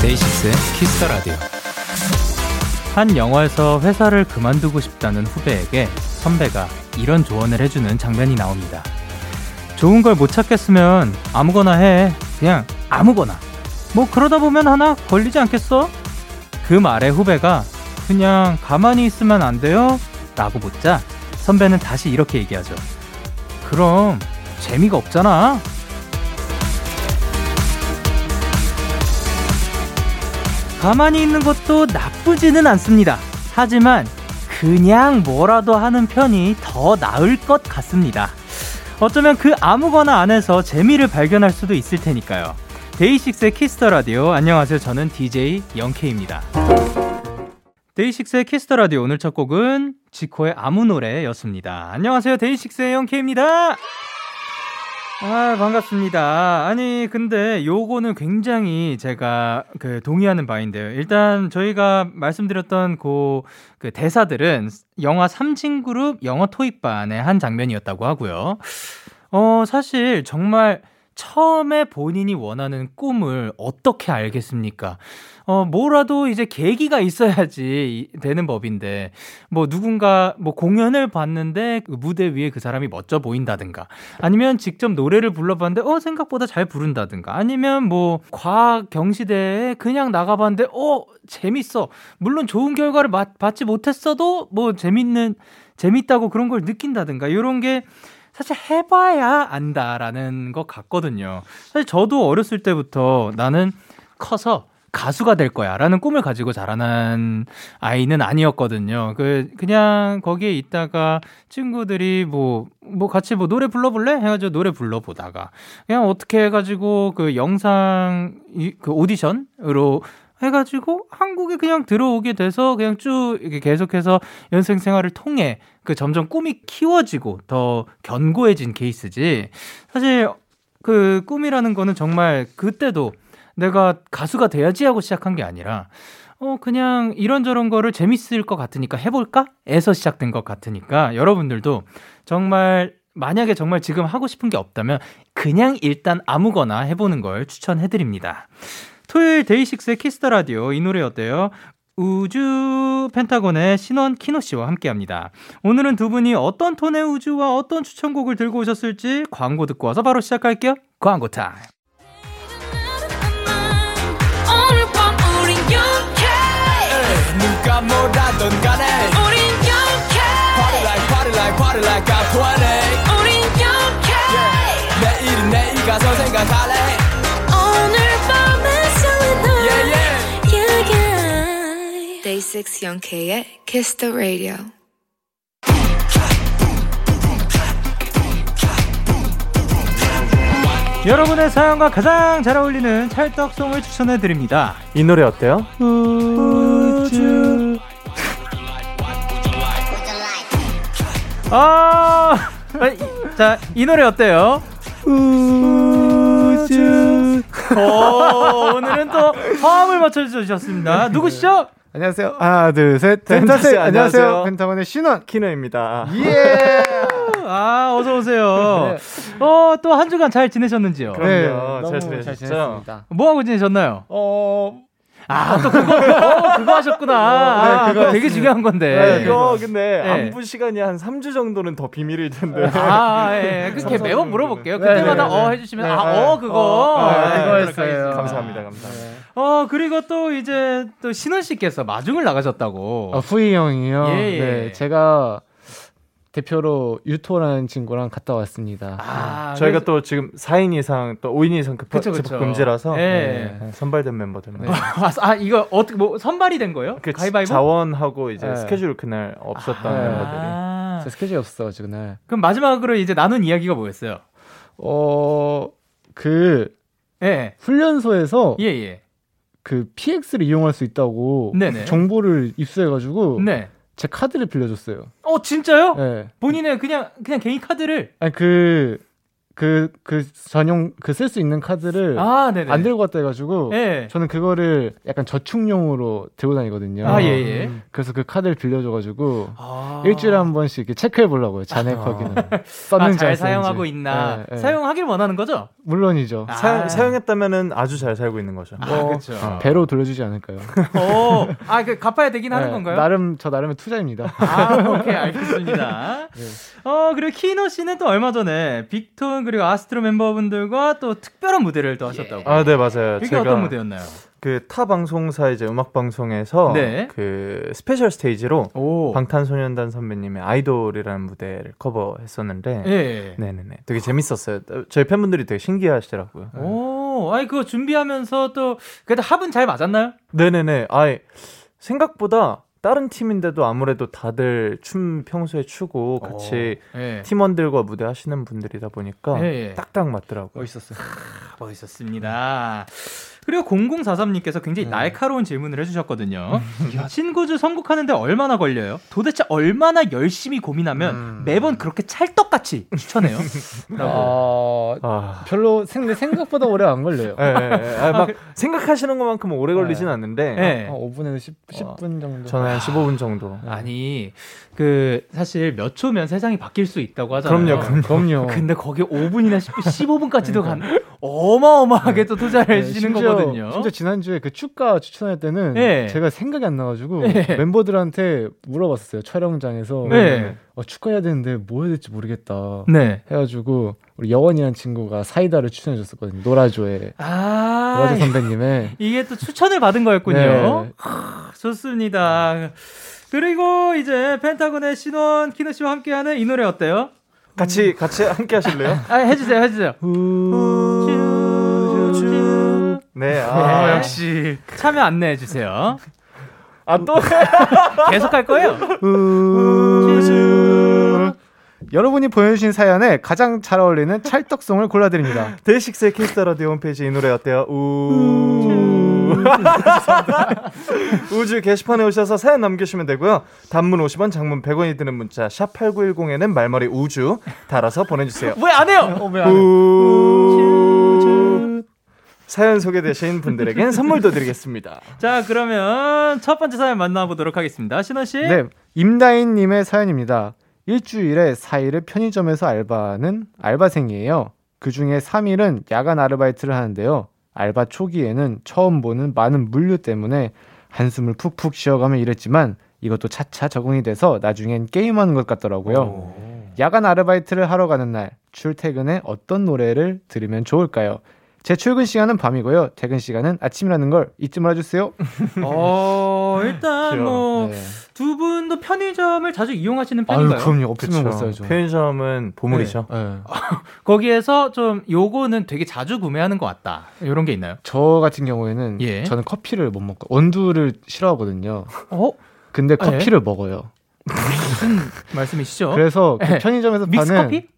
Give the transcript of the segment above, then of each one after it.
데이식스의 Kiss the Radio. 한 영화에서 회사를 그만두고 싶다는 후배에게 선배가 이런 조언을 해주는 장면이 나옵니다. 좋은 걸 못 찾겠으면 아무거나 해. 그냥 아무거나. 뭐 그러다 보면 하나 걸리지 않겠어? 그 말에 후배가 그냥 가만히 있으면 안 돼요? 라고 묻자 선배는 다시 이렇게 얘기하죠. 그럼 재미가 없잖아. 가만히 있는 것도 나쁘지는 않습니다. 하지만 그냥 뭐라도 하는 편이 더 나을 것 같습니다. 어쩌면 그 아무거나 안에서 재미를 발견할 수도 있을 테니까요. 데이식스의 Kiss the Radio 안녕하세요. 저는 DJ 영케이입니다. 데이식스의 Kiss the Radio 오늘 첫 곡은 지코의 아무 노래였습니다. 안녕하세요. 데이식스의 영케이입니다. 아, 반갑습니다. 아니, 근데 요거는 굉장히 제가 그 동의하는 바인데요. 일단 저희가 말씀드렸던 그, 그 대사들은 영화 삼진그룹 영어 토익반의 한 장면이었다고 하고요. 어, 사실 정말 처음에 본인이 원하는 꿈을 어떻게 알겠습니까? 어, 뭐라도 이제 계기가 있어야지 되는 법인데, 뭐 누군가 뭐 공연을 봤는데 그 무대 위에 그 사람이 멋져 보인다든가, 아니면 직접 노래를 불러봤는데, 어, 생각보다 잘 부른다든가, 아니면 뭐 과학 경시대에 그냥 나가봤는데, 어, 재밌어. 물론 좋은 결과를 맞, 받지 못했어도 뭐 재밌는, 재밌다고 그런 걸 느낀다든가, 이런 게 사실 해봐야 안다라는 것 같거든요. 사실 저도 어렸을 때부터 나는 커서 가수가 될 거야 라는 꿈을 가지고 자라난 아이는 아니었거든요. 그, 그냥 거기에 있다가 친구들이 뭐, 뭐 같이 뭐 노래 불러볼래? 해가지고 노래 불러보다가 그냥 어떻게 해가지고 그 영상, 그 오디션으로 해가지고 한국에 그냥 들어오게 돼서 그냥 쭉 이렇게 계속해서 연생 생활을 통해 그 점점 꿈이 키워지고 더 견고해진 케이스지. 사실 그 꿈이라는 거는 정말 그때도 내가 가수가 돼야지 하고 시작한 게 아니라 어 그냥 이런저런 거를 재밌을 것 같으니까 해볼까? 에서 시작된 것 같으니까 여러분들도 정말 만약에 정말 지금 하고 싶은 게 없다면 그냥 일단 아무거나 해보는 걸 추천해드립니다. 토요일 데이식스의 Kiss the Radio 이 노래 어때요? 우주 펜타곤의 신원 키노 씨와 함께 합니다. 오늘은 두 분이 어떤 톤의 우주와 어떤 추천곡을 들고 오셨을지 광고 듣고 와서 바로 시작할게요. 광고 타임. Yeah. Day 6 영케의 Kiss the Radio 여러분의 사연과 가장 잘 어울리는 찰떡송을 추천해 드립니다. 이 노래 어때요? 우주. 아, 자, 이 노래 어때요? 우주. 오, 오늘은 또 화음을 맞춰주셨습니다. 누구시죠? 안녕하세요. 하나, 둘, 셋. 펜타세. 안녕하세요. 펜타곤의 신원 키노입니다. 예. 아, 어서 오세요. 네. 어, 또 한 주간 잘 지내셨는지요? 그럼요. 네, 잘 지내셨죠? 뭐 하고 지내셨나요? 어, 아, 또 그거, 어, 그거 하셨구나. 네, 그거 되게 중요한 건데. 네, 이거 근데 네. 안부 시간이 한 3주 정도는 더 비밀일 텐데. 아, 예. 그렇게 매번 물어볼게요. 그때마다 네, 네, 어 해주시면, 아, 어, 그거. 어, 어, 이거였어요. 감사합니다, 감사합니다. 어, 그리고 또 이제 또 신원 씨께서 마중을 나가셨다고. 어, 후이 형이요? 예, 예. 네, 제가 대표로 유토라는 친구랑 갔다 왔습니다. 아, 네. 저희가 또 지금 4인 이상 또 5인 이상 급하, 그쵸, 그쵸. 금지라서 네. 네. 선발된 멤버들만. 네. 아 이거 어떻게 뭐 선발이 된 거예요? 그 가위바위보? 자원하고 이제 네. 스케줄 그날 없었던 아, 멤버들이. 아. 스케줄이 없었어 그날. 그럼 마지막으로 이제 나눈 이야기가 뭐였어요? 어그 예. 훈련소에서 예 예. 그 PX를 이용할 수 있다고 네네. 정보를 입수해가지고 네. 제 카드를 빌려줬어요. 어, 어 진짜요? 네. 본인의 그냥 그냥 개인 카드를 아니 그 그, 그 전용 그 쓸 수 있는 카드를 아, 안 들고 갔다 해가지고 네. 저는 그거를 약간 저축용으로 들고 다니거든요. 아, 예, 예. 그래서 그 카드를 빌려줘가지고 아. 일주일에 한 번씩 이렇게 체크해 보려고요. 잔액 확인을. 아. 썼는지 아, 잘 사용하고 있나. 네, 네. 사용하길 원하는 거죠? 물론이죠. 아. 사, 사용했다면은 아주 잘 살고 있는 거죠. 아, 어, 그렇죠. 어. 배로 돌려주지 않을까요? 어, 아, 그 갚아야 되긴 하는 네, 건가요? 나름 저 나름의 투자입니다. 아, 오케이 알겠습니다. 네. 어 그리고 키노 씨는 또 얼마 전에 빅톤 그리고 아스트로 멤버분들과 또 특별한 무대를 또 하셨다고. 예. 아, 네 맞아요. 이게 어떤 무대였나요? 그 타 방송사 이제 음악 방송에서 네. 그 special stage로 오. 방탄소년단 선배님의 아이돌이라는 무대를 커버했었는데, 예. 네 네 네, 되게 재밌었어요. 저희 팬분들이 되게 신기해하시더라고요. 오, 아니 그거 준비하면서 또 그래도 합은 잘 맞았나요? 네 네 네, 아이 생각보다 다른 팀인데도 아무래도 다들 춤 평소에 추고 같이 어, 예. 팀원들과 무대 하시는 분들이다 보니까 예, 예. 딱딱 맞더라고요. 멋있었어요. 아, 멋있었습니다. 그리고 0043님께서 굉장히 음. 날카로운 질문을 해주셨거든요. 음. 신구주 선곡하는데 얼마나 걸려요? 도대체 얼마나 열심히 고민하면 음. 매번 그렇게 찰떡같이 추천해요? 어, 아... 별로 생, 생각보다 오래 안 걸려요. 네, 네, 네. 아, 막 그... 생각하시는 것만큼 오래 걸리진 않는데 네. 어, 5분에서 10, 10 분 정도. 저는 한 15분 정도. 아니 그 사실 몇 초면 세상이 바뀔 수 있다고 하잖아요. 그럼요, 그럼요. 근데 거기 5분이나 10분, 15분까지도 간 어마어마하게 또 투자를 해주시는 네, 거 거든요. 진짜 지난주에 그 축가 추천할 때는 네. 제가 생각이 안 나가지고 네. 멤버들한테 물어봤었어요. 촬영장에서 네. 어, 축가해야 되는데 뭐 해야 될지 모르겠다. 네. 해가지고 우리 여원이라는 친구가 사이다를 추천해 줬었거든요. 노라조의 아~ 노라조 선배님의 이게 또 추천을 받은 거였군요. 네. 하, 좋습니다. 그리고 이제 펜타곤의 신원 키노 씨와 함께하는 이 노래 어때요? 같이 같이 함께 하실래요? 아 해주세요, 해주세요. 네, 아, 네. 역시 참여 안내해 주세요. 아 또 계속 할 거예요. 여러분이 보내주신 사연에 가장 잘 어울리는 찰떡송을 골라드립니다. 데이식스의 Kiss the Radio 홈페이지 이 노래 어때요? 우. 우주 게시판에 오셔서 사연 남겨주시면 되고요. 단문 50원, 장문 100원이 드는 문자 샵 #8910에는 말머리 우주 달아서 보내주세요. 왜 안 해요? 어, 왜안 해? 사연 소개되신 분들에겐 선물도 드리겠습니다. 자, 그러면 첫 번째 사연 만나보도록 하겠습니다. 신원 씨. 네, 임다인 님의 사연입니다. 일주일에 4일을 편의점에서 알바하는 알바생이에요. 그 중에 3일은 야간 아르바이트를 하는데요. 알바 초기에는 처음 보는 많은 물류 때문에 한숨을 푹푹 쉬어가며 일했지만 이것도 차차 적응이 돼서 나중엔 게임하는 것 같더라고요. 오. 야간 아르바이트를 하러 가는 날 출퇴근에 어떤 노래를 들으면 좋을까요? 제 출근 시간은 밤이고요. 퇴근 시간은 아침이라는 걸 잊지 말아주세요. 어, 일단 뭐, 네. 두 분도 편의점을 자주 이용하시는 편인가요? 아유, 그럼요. 없으면 못 살죠. 편의점은 보물이죠. 네. 네. 거기에서 좀 요거는 되게 자주 구매하는 것 같다. 이런 게 있나요? 저 같은 경우에는 예. 저는 커피를 못 먹고, 원두를 싫어하거든요. 어? 근데 커피를 네. 먹어요. 무슨 말씀이시죠? 그래서 그 네. 편의점에서 파는 믹스 커피?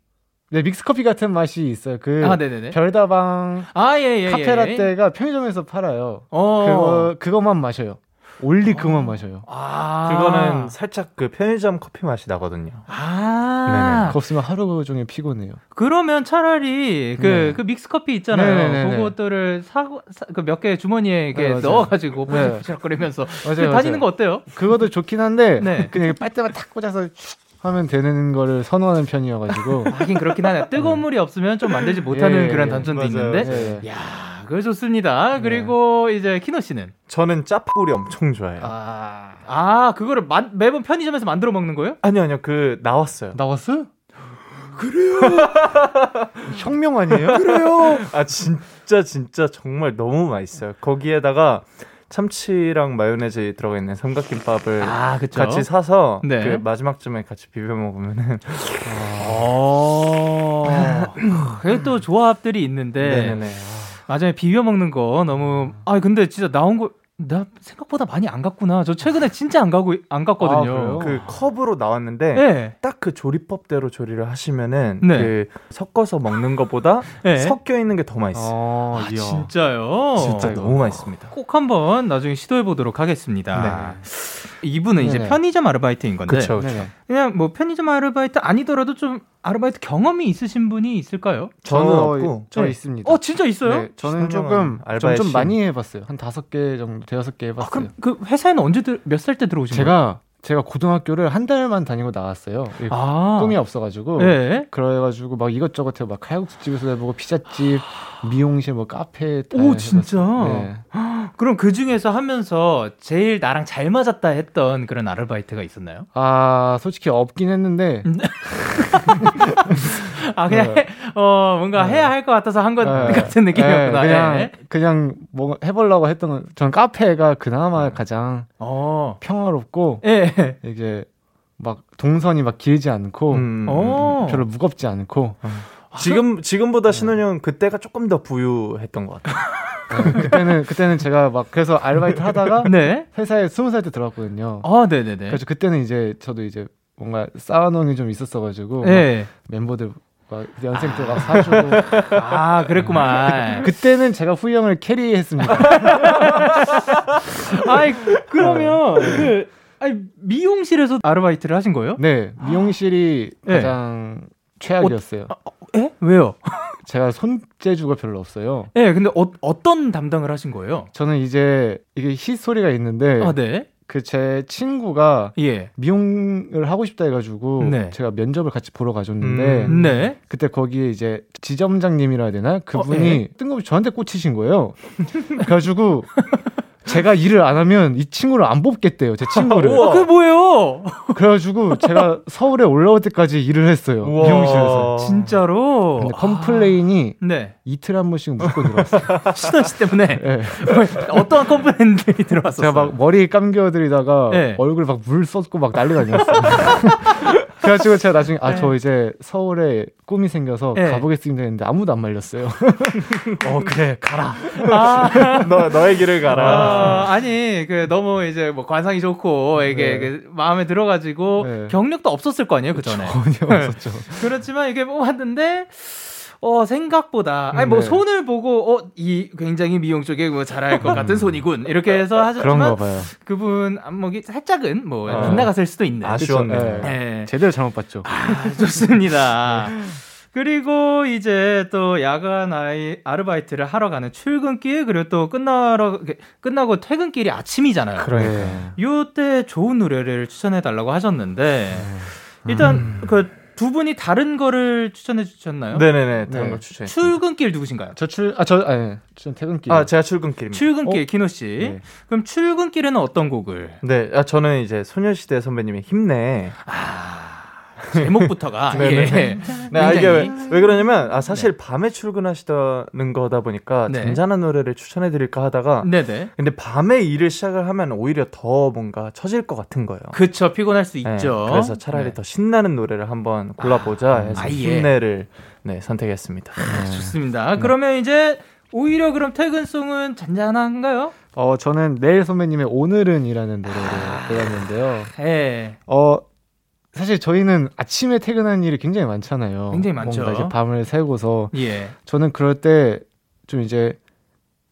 네, 믹스커피 같은 맛이 있어요. 그 아, 별다방 아, 예, 예, 카페라떼가 예, 예. 편의점에서 팔아요. 어. 그거 그것만 마셔요. 올리 어. 그만 마셔요. 아. 그거는 살짝 그 편의점 커피 맛이 나거든요. 아. 네네. 그거 쓰면 하루 종일 피곤해요. 그러면 차라리 그, 네. 그 믹스 커피 있잖아요. 네네네네. 그것들을 사고, 그 몇 개 주머니에 이렇게 네, 넣어가지고 네. 시작거리면서 다니는. 거 어때요? 그것도 좋긴 한데, 네. 그냥 빨대만 탁 꽂아서 하면 되는 거를 선호하는 편이어가지고 하긴 그렇긴 하네. 뜨거운 물이 없으면 좀 만들지 못하는 예, 그런 단점도 맞아요. 있는데. 예. 야, 그거 좋습니다. 네. 그리고 이제 키노 씨는 저는 짜파구리 엄청 좋아해요. 아, 아 그거를 만, 매번 편의점에서 만들어 먹는 거예요? 아니요, 아니요. 그 나왔어요. 나왔어요? 그래요. 혁명 아니에요? 그래요. 아 진짜 진짜 정말 너무 맛있어요. 거기에다가 참치랑 마요네즈 들어가 있는 삼각김밥을 아, 같이 사서 네. 그 마지막쯤에 같이 비벼 먹으면은 아. 그게 또 조합들이 있는데 네네네. 맞아요 비벼 먹는 거 너무 아 근데 진짜 나온 거 나 생각보다 많이 안 갔구나. 저 최근에 진짜 안 가고 안 갔거든요. 아, 그 컵으로 나왔는데 네. 딱그 조리법대로 조리를 하시면은 네. 그 섞어서 먹는 것보다 네. 섞여 있는 게 더 맛있어요. 아, 진짜요? 진짜 너무 맛있습니다. 꼭 한번 나중에 시도해 보도록 하겠습니다. 네. 이분은 네네. 이제 편의점 아르바이트인 건데 그쵸, 그쵸. 그냥 뭐 편의점 아르바이트 아니더라도 좀 아르바이트 경험이 있으신 분이 있을까요? 저는 없고 저 네. 있습니다. 어 진짜 있어요? 네, 저는 조금 좀, 좀 많이 해봤어요. 한 다섯 개 정도, 대여섯 개 해봤어요. 아, 그럼 그 회사에는 언제 몇 살 때 들어오신 제가 거예요? 제가 고등학교를 한 달만 다니고 나왔어요. 아. 꿈이 없어가지고. 네. 그래가지고 막 이것저것 해막 칼국수 집에서 해보고 피자집, 미용실, 뭐 카페. 오 진짜. 네. 그럼 그 중에서 하면서 제일 나랑 잘 맞았다 했던 그런 아르바이트가 있었나요? 아 솔직히 없긴 했는데. 아 그냥 네. 해, 어 뭔가 네. 해야 할 것 같아서 한것 네. 같은 느낌이었구나. 네, 그냥 네. 그냥 뭐 해보려고 했던 건 전 카페가 그나마 가장 어. 평화롭고 예. 이게 막 동선이 막 길지 않고 음. 어. 별로 무겁지 않고. 어. 지금 지금보다 신혼형 그때가 조금 더 부유했던 것 같아요. 네, 그때는 그때는 제가 막 그래서 아르바이트 하다가 네? 회사에 스무 살 때 들어갔거든요. 아, 네, 네, 네. 그래서 그때는 이제 저도 이제 뭔가 쌓아놓은 게 좀 있었어가지고 네. 멤버들 막 연생 때 막 사주고 아 그랬구만 그, 때는 제가 후형을 캐리했습니다 아이 그러면 그 아니 미용실에서 아르바이트를 하신 거예요? 네 미용실이 네. 가장 최악이었어요 어, 어, 에? 왜요? 제가 손재주가 별로 없어요. 네, 근데 어, 어떤 담당을 하신 거예요? 저는 이제 이게 히 소리가 있는데 아, 네. 그 제 친구가 예. 미용을 하고 싶다 해가지고 네. 제가 면접을 같이 보러 가줬는데 음, 네. 그때 거기에 이제 지점장님이라 해야 되나 그분이 어, 네. 뜬금없이 저한테 꽂히신 거예요. 그래가지고 제가 일을 안 하면 이 친구를 안 뽑겠대요, 제 친구를. 어, 그게 뭐예요? 그래가지고 제가 서울에 올라올 때까지 일을 했어요. 우와. 미용실에서. 진짜로? 근데 complain이 아. 네. 이틀 한 번씩 무조건 들어왔어요. 신원 씨 때문에? 네. 어떠한 complain들이 들어왔어요? 제가 막 머리 감겨드리다가 네. 얼굴 막 물 쏟고 막 난리가 났어요. 그래가지고 제가 나중에 아저 네. 이제 서울에 꿈이 생겨서 네. 가보겠습니다 했는데 아무도 안 말렸어요. 어 그래 가라. 아. 너 너의 길을 가라. 아, 니 그 너무 이제 뭐 관상이 좋고 이게 네. 그 마음에 들어가지고 네. 경력도 없었을 거 아니에요 그 전에. 전혀 없었죠. 그렇지만 이게 뭐 왔는데 어, 생각보다, 아니, 뭐, 네. 손을 보고, 어, 이 굉장히 미용 쪽에 뭐 잘할 것 같은 손이군. 이렇게 해서 하셨지만, 그분 안목이 살짝은 뭐, 어. 빗나갔을 수도 있는. 아쉬웠네. 네. 네. 제대로 잘못 봤죠. 아, 좋습니다. 그리고 이제 또 야간 아이 아르바이트를 하러 가는 출근길 그리고 또 끝나러 끝나고 퇴근길이 아침이잖아요. 그래. 요때 좋은 노래를 추천해 달라고 하셨는데 네. 일단 음. 그 두 분이 다른 거를 추천해 주셨나요? 네네네 다른 네. 걸 추천해. 출근길 누구신가요? 저 출 아저 아니 전 퇴근길. 아 제가 출근길입니다. 출근길 어? 키노 씨. 네. 그럼 출근길에는 어떤 곡을? 네, 아 저는 이제 소녀시대 선배님의 힘내. 아. 제목부터가 네, 네. 예. 네, 아, 이게 왜, 왜, 그러냐면 아 사실 네. 밤에 출근하시는 거다 보니까 네. 잔잔한 노래를 추천해 드릴까 하다가 네네. 근데 밤에 일을 시작을 하면 오히려 더 뭔가 처질 것 같은 거예요. 그쵸 피곤할 수 네, 있죠. 그래서 차라리 네. 더 신나는 노래를 한번 골라보자 아, 해서 아, 힘내를 네 선택했습니다. 아, 좋습니다. 그러면 이제 오히려 그럼 퇴근송은 잔잔한가요? 어 저는 내일 선배님의 오늘은이라는 노래를 아, 골랐는데요. 예. 어 사실 저희는 아침에 퇴근하는 일이 굉장히 많잖아요. 굉장히 많죠. 뭔가 이제 밤을 새고서 예. 저는 그럴 때 좀 이제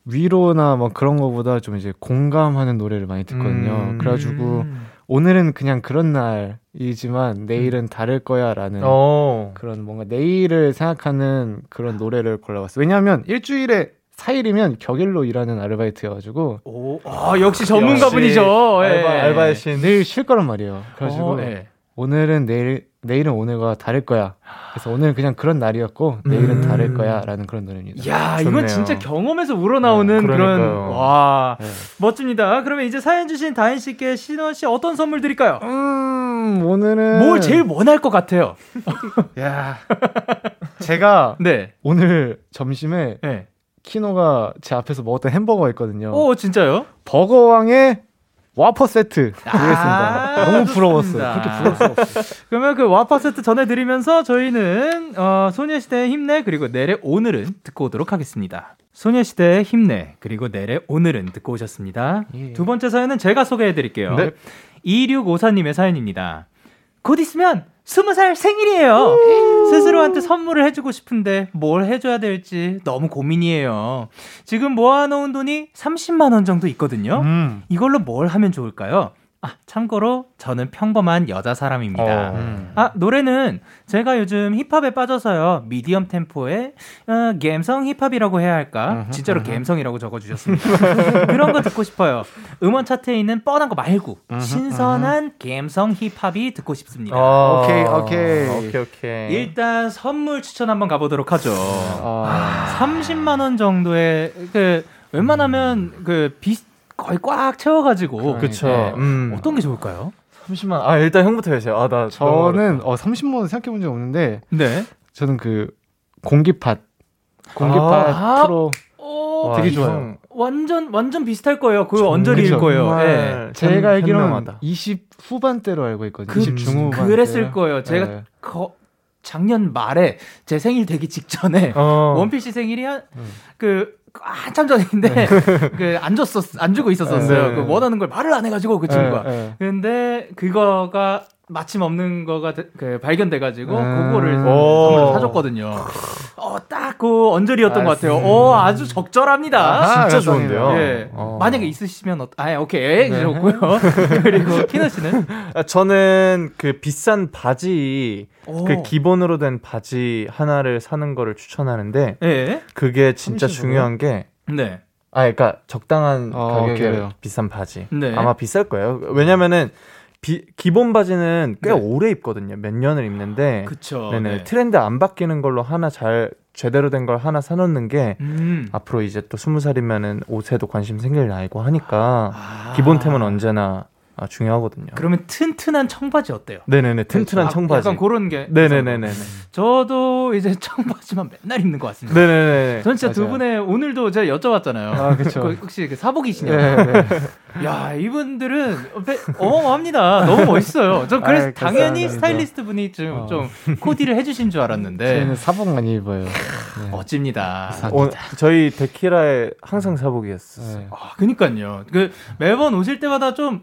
위로나 뭐 그런 거보다 좀 이제 공감하는 노래를 많이 듣거든요. 음. 그래가지고 오늘은 그냥 그런 날이지만 내일은 다를 거야라는 오. 어. 그런 뭔가 내일을 생각하는 그런 노래를 골라봤어요. 왜냐하면 일주일에 4일이면 격일로 일하는 아르바이트여가지고. 오, 아, 역시 전문가분이죠. 예. 알바, 알바의 신. 내일 쉴 거란 말이에요. 그래가지고. 오, 어, 예. 오늘은 내일 내일은 오늘과 다를 거야. 그래서 오늘은 그냥 그런 날이었고 내일은 음. 다를 거야라는 그런 노래입니다. 야, 좋네요. 이건 진짜 경험에서 우러나오는 네, 그런 와 네. 멋집니다. 그러면 이제 사연 주신 다인 씨께 신원 씨 어떤 선물 드릴까요? 음, 오늘은 뭘 제일 원할 것 같아요. 야, 제가 네. 오늘 점심에 네. 키노가 제 앞에서 먹었던 햄버거가 있거든요. 오, 진짜요? 버거왕의 와퍼 세트 드리겠습니다. 아, 너무 부러웠어요. 그렇게 없어요. 그러면 그 와퍼 세트 전해드리면서 저희는 어, 소녀시대의 힘내 그리고 내래 오늘은 듣고 오도록 하겠습니다. 소녀시대의 힘내 그리고 내래 오늘은 듣고 오셨습니다. 예. 두 번째 사연은 제가 소개해드릴게요. 네. 2654님의 사연입니다. 곧 있으면 스무 살 생일이에요. 스스로한테 선물을 해주고 싶은데 뭘 해줘야 될지 너무 고민이에요. 지금 모아놓은 돈이 30만 원 정도 있거든요. 음. 이걸로 뭘 하면 좋을까요? 아, 참고로 저는 평범한 여자 사람입니다. 어. 음. 아, 노래는 제가 요즘 힙합에 빠져서요. 미디엄 템포의 어, 갬성 힙합이라고 해야 할까? 진짜로 갬성이라고 적어 주셨습니다. 그런 거 듣고 싶어요. 음원 차트에 있는 뻔한 거 말고 신선한 갬성 힙합이 듣고 싶습니다. 어. 오케이, 오케이. 오케이, 오케이. 일단 선물 추천 한번 가 보도록 하죠. 어. 30만 원 정도의 그 웬만하면 그 비슷 거의 꽉 채워가지고. 그쵸. 네. 음. 어떤 게 좋을까요? 30만. 아, 일단 형부터 해주세요. 아, 나. 저는, 어, 30만 원 생각해 본 적 없는데. 네. 저는 그, 공기팟. 공기팟 아, 프로. 오, 되게 좋아요. 완전, 완전 비슷할 거예요. 그 언저리일 거예요. 네. 제가 알기로는 20 후반대로 알고 있거든요. 그, 20 중후반. 그랬을 거예요. 제가 네. 거, 작년 말에 제 생일 되기 직전에 어. 원피스 생일이 한, 음. 그, 한참 전인데 네. 그안 줬었 안 주고 있었었어요. 네. 그 원하는 걸 말을 안 해가지고 그 친구가. 네. 네. 근데 그거가 마침 없는 거가 그 발견돼가지고 음~ 그거를 선물을 사줬거든요. 어, 딱 그 언저리였던 것 같아요. 어, 아주 적절합니다. 아, 진짜 좋은데요. 예. 어. 만약에 있으시면 어, 아, 오케이. 네. 좋고요. 그리고 키너 씨는? 아, 저는 그 비싼 바지 오. 그 기본으로 된 바지 하나를 사는 거를 추천하는데 예? 그게 진짜 중요한 게 네. 아, 그러니까 적당한 어, 가격의 오케이. 비싼 바지. 네. 아마 비쌀 거예요. 왜냐면은 비, 기본 바지는 꽤 네. 오래 입거든요. 몇 년을 입는데. 그쵸. 네네. 네. 트렌드 안 바뀌는 걸로 하나 잘 제대로 된 걸 하나 사놓는 게 음. 앞으로 이제 또 스무 살이면은 옷에도 관심 생길 나이고 하니까 아. 기본템은 언제나 아, 중요하거든요. 그러면 튼튼한 청바지 어때요? 네네네, 튼튼한 아, 청바지. 약간 그런 게. 네네네네. 저도 이제 청바지만 맨날 입는 것 같습니다. 네네네. 전 진짜 맞아요. 두 분의 오늘도 제가 여쭤봤잖아요. 아, 그쵸. 그 혹시 그 사복이시냐고. 네, 야, 이분들은 어마어마합니다. 너무 멋있어요. 전 그래서 아이, 당연히 스타일리스트 분이 좀, 어. 좀 코디를 해주신 줄 알았는데. 저는 사복 많이 입어요. 네. 멋집니다. 어, 저희 데키라의 항상 사복이었어요. 네. 아, 그니까요. 그 매번 오실 때마다 좀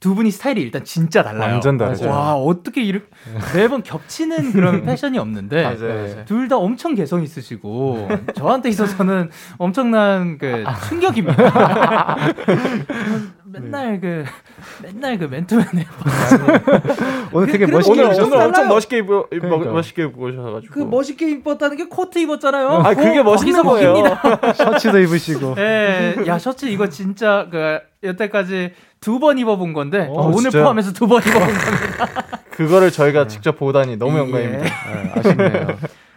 두 분이 스타일이 일단 진짜 달라요. 완전 다르죠. 와 어떻게 이렇게 매번 겹치는 그런 패션이 없는데 둘다 엄청 개성 있으시고 저한테 있어서는 엄청난 그 충격입니다. 맨날 그 맨날 그 맨투맨에 오늘 되게 멋있게 오늘, 오늘 엄청 멋있게 입어 그러니까. 멋있게 입고 오셔가지고 그 멋있게 입었다는 게 코트 입었잖아요. 아 그게 멋있는 거예요. 셔츠도 입으시고. 예, 야 셔츠 이거 진짜 그 여태까지 두 번 입어본 건데 오, 어, 오늘 진짜? 포함해서 두 번 입어본 겁니다. 그거를 저희가 네. 직접 보다니 너무 예. 영광입니다. 네, 아쉽네요.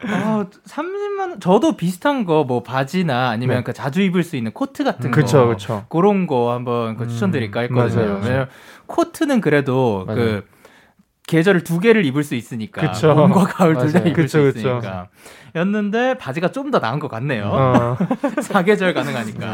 아, 30만 원 저도 비슷한 거 뭐 바지나 아니면 네. 그 자주 입을 수 있는 코트 같은 음, 거 그쵸, 그쵸. 그런 거 한번 그 추천드릴까 했거든요. 음, 맞아요. 코트는 그래도 맞아요. 그 계절을 두 개를 입을 수 있으니까 그쵸. 봄과 가을 둘 다 입을 그쵸, 수 있으니까 였는데 바지가 좀 더 나은 것 같네요. 어. 사계절 가능하니까.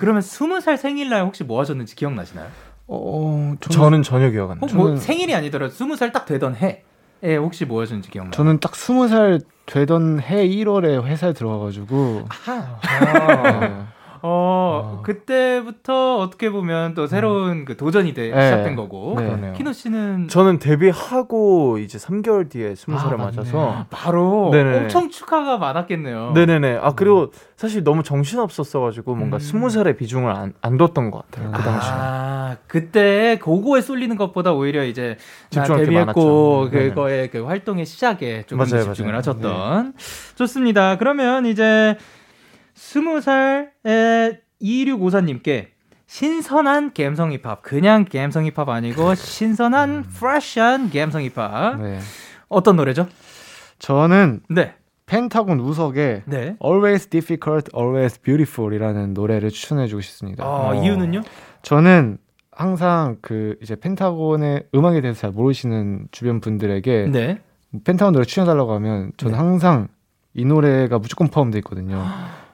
그러면 스무 살 생일날 혹시 뭐 하셨는지 기억나시나요? 어, 저는, 저는 전혀 기억 안 나요. 뭐 생일이 아니더라도 스무 살 딱 되던 해. 에 혹시 뭐 하셨는지 기억나요? 저는 딱 스무 살 되던 해 1월에 회사에 들어가가지고. 아하. 아. 네. 어, 어, 그때부터 어떻게 보면 또 새로운 음. 그 도전이 돼, 네. 시작된 거고. 네. 키노 씨는 저는 데뷔하고 이제 3개월 뒤에 20살에 아, 맞아서 바로 네네. 엄청 축하가 많았겠네요. 네네네. 아, 그리고 음. 사실 너무 정신 없었어 가지고 뭔가 음. 20살의 비중을 안, 안 뒀던 것 같아요. 그 당시에. 아, 그때 고고에 쏠리는 것보다 오히려 이제 데뷔했고 그거의 그 활동의 시작에 조금 맞아요, 집중을 맞아요. 하셨던. 네. 좋습니다. 그러면 이제 스무 살의 2654님께 신선한 갬성 힙합. 그냥 갬성 힙합 아니고 신선한 음. 프레시한 갬성 힙합. 네. 어떤 노래죠? 저는 네. 펜타곤 우석의 네. Always Difficult, Always Beautiful이라는 노래를 추천해주고 싶습니다. 아, 어. 이유는요? 저는 항상 그 이제 펜타곤의 음악에 대해서 잘 모르시는 주변 분들에게 네. 펜타곤 노래 추천해달라고 하면 저는 네. 항상 이 노래가 무조건 포함되어 있거든요.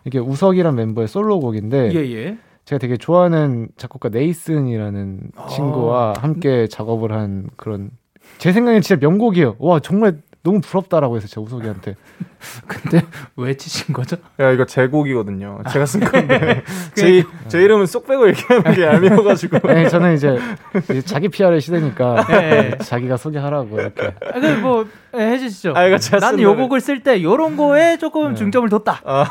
이게 우석이란 멤버의 솔로곡인데 예, 예. 제가 되게 좋아하는 작곡가 네이슨이라는 어. 친구와 함께 작업을 한 그런 제 생각엔 진짜 명곡이에요. 와 정말 너무 부럽다라고 해서 제가 우석이한테. 근데 왜 치신 거죠? 야 이거 제 곡이거든요. 제가 쓴 건데 제, 제 이름은 쏙 빼고 얘기하는 게 아니어가지고. 네, 저는 이제 자기 PR의 시대니까 네. 자기가 소개하라고 이렇게. 아, 그뭐 네, 해주시죠. 아, 이거 나는 요 곡을 쓸 때 요런 거에 조금 네. 중점을 뒀다. 아,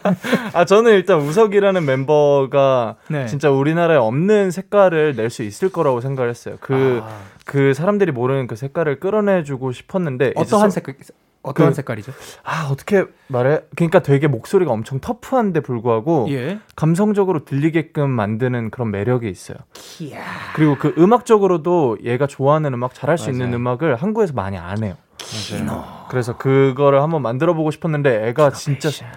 아, 저는 일단 우석이라는 멤버가 네. 진짜 우리나라에 없는 색깔을 낼 수 있을 거라고 생각을 했어요. 그, 아. 그 사람들이 모르는 그 색깔을 끌어내주고 싶었는데. 어떠한 색깔? 어떤 그, 색깔이죠? 아 어떻게 말해? 그러니까 되게 목소리가 엄청 터프한데 불구하고 예. 감성적으로 들리게끔 만드는 그런 매력이 있어요. 이야. 그리고 그 음악적으로도 얘가 좋아하는 음악 잘할 수 맞아요. 있는 음악을 한국에서 많이 안 해요. 맞아요. 그래서 그거를 한번 만들어 보고 싶었는데 애가 진짜 찰,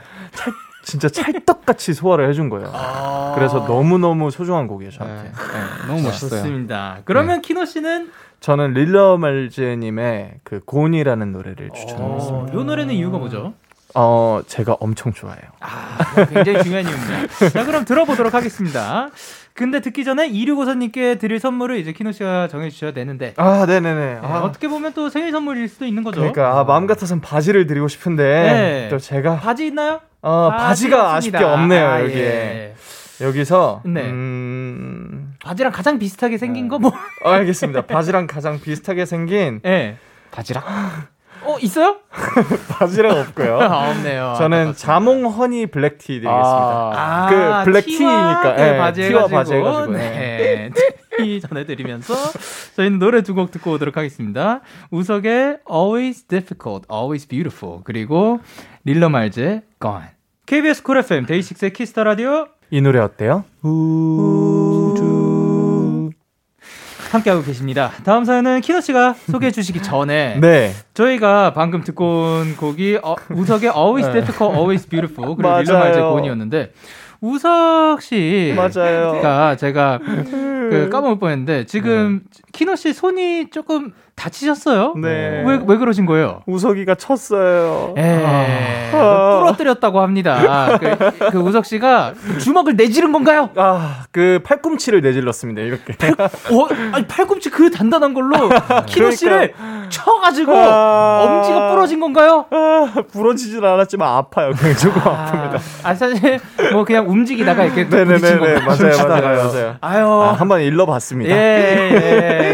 진짜 찰떡같이 소화를 해준 거예요. 아~ 그래서 너무 너무 소중한 곡이에요 저한테. 네. 네. 너무 멋있어요. 좋습니다. 그러면 네. 키노 씨는 저는 릴러 말즈님의 그 곤이라는 노래를 추천했습니다. 이 노래는 이유가 뭐죠? 어, 제가 엄청 좋아해요. 아, 굉장히 중요한 이유입니다. 자, 그럼 들어보도록 하겠습니다. 근데 듣기 전에 이류고사님께 드릴 선물을 이제 키노 씨가 정해주셔야 되는데. 아, 네네네. 아. 어떻게 보면 또 생일 선물일 수도 있는 거죠. 그러니까 아, 마음 같아선 바지를 드리고 싶은데 네. 또 제가 바지 있나요? 어, 바지가 아쉽게 없네요 아, 여기에. 예. 여기서 네. 음... 바지랑 가장 비슷하게 생긴 네. 거 뭐? 어, 알겠습니다. 바지랑 가장 비슷하게 생긴 네. 바지랑 어 있어요? 바지랑 없고요. 아, 없네요. 저는 자몽 honey black tea 드리겠습니다. 아, 그 black tea니까 그 네, 바지 티와 바지 해가지고 네. 티 전해드리면서 저희는 노래 두 곡 듣고 오도록 하겠습니다. 우석의 Always Difficult, Always Beautiful 그리고 릴러 말즈의 Gone. KBS Cool FM 데이식스의 Kiss the Radio 이 노래 어때요? 우주 함께하고 계십니다. 다음 사연은 키노 씨가 소개해 주시기 전에 네. 저희가 방금 듣고 온 곡이 어, 우석의 Always Difficult, Always Beautiful 그리고 릴러 말제 고이었는데 우석 씨가 맞아요. 제가 그 까먹을 뻔했는데 지금 네. 키노 씨 손이 조금 다치셨어요? 네. 왜, 왜 그러신 거예요? 우석이가 쳤어요. 에, 아. 부러뜨렸다고 합니다. 그, 그, 우석 씨가 주먹을 내지른 건가요? 아, 그 팔꿈치를 내질렀습니다. 이렇게. 팔, 어, 아니, 팔꿈치 그 단단한 걸로 키노 씨를. 쳐가지고 아. 엄지가 부러진 건가요? 아, 부러지진 않았지만 아파요. 그냥 조금 아. 픕니다. 아, 사실 뭐 그냥 움직이다가 이렇게 부딪힌 건가요? 맞아요, 맞아요, 맞아요. 아유. 아, 한번 일러봤습니다. 예,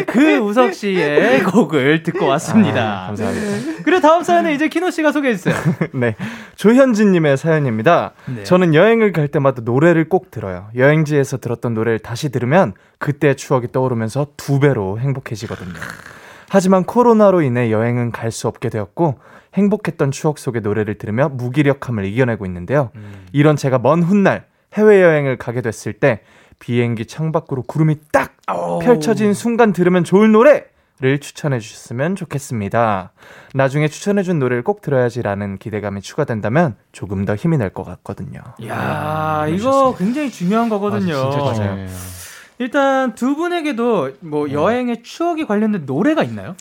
예. 그 우석 씨의 곡을 듣고 왔습니다. 아, 감사합니다. 그리고 다음 사연은 이제 키노 씨가 소개해 주세요. 네. 조현진님의 사연입니다. 네. 저는 여행을 갈 때마다 노래를 꼭 들어요. 여행지에서 들었던 노래를 다시 들으면 그때 추억이 떠오르면서 두 배로 행복해지거든요. 하지만 코로나로 인해 여행은 갈 수 없게 되었고 행복했던 추억 속의 노래를 들으며 무기력함을 이겨내고 있는데요. 음. 이런 제가 먼 훗날 해외여행을 가게 됐을 때 비행기 창밖으로 구름이 딱 펼쳐진 순간 들으면 좋을 노래 를 추천해 주셨으면 좋겠습니다. 나중에 추천해 준 노래를 꼭 들어야지라는 기대감이 추가된다면 조금 더 힘이 날 것 같거든요. 야, 네, 이거 굉장히 중요한 거거든요. 아, 진짜 맞아요. 네. 일단 두 분에게도 뭐 네. 여행의 추억이 관련된 노래가 있나요?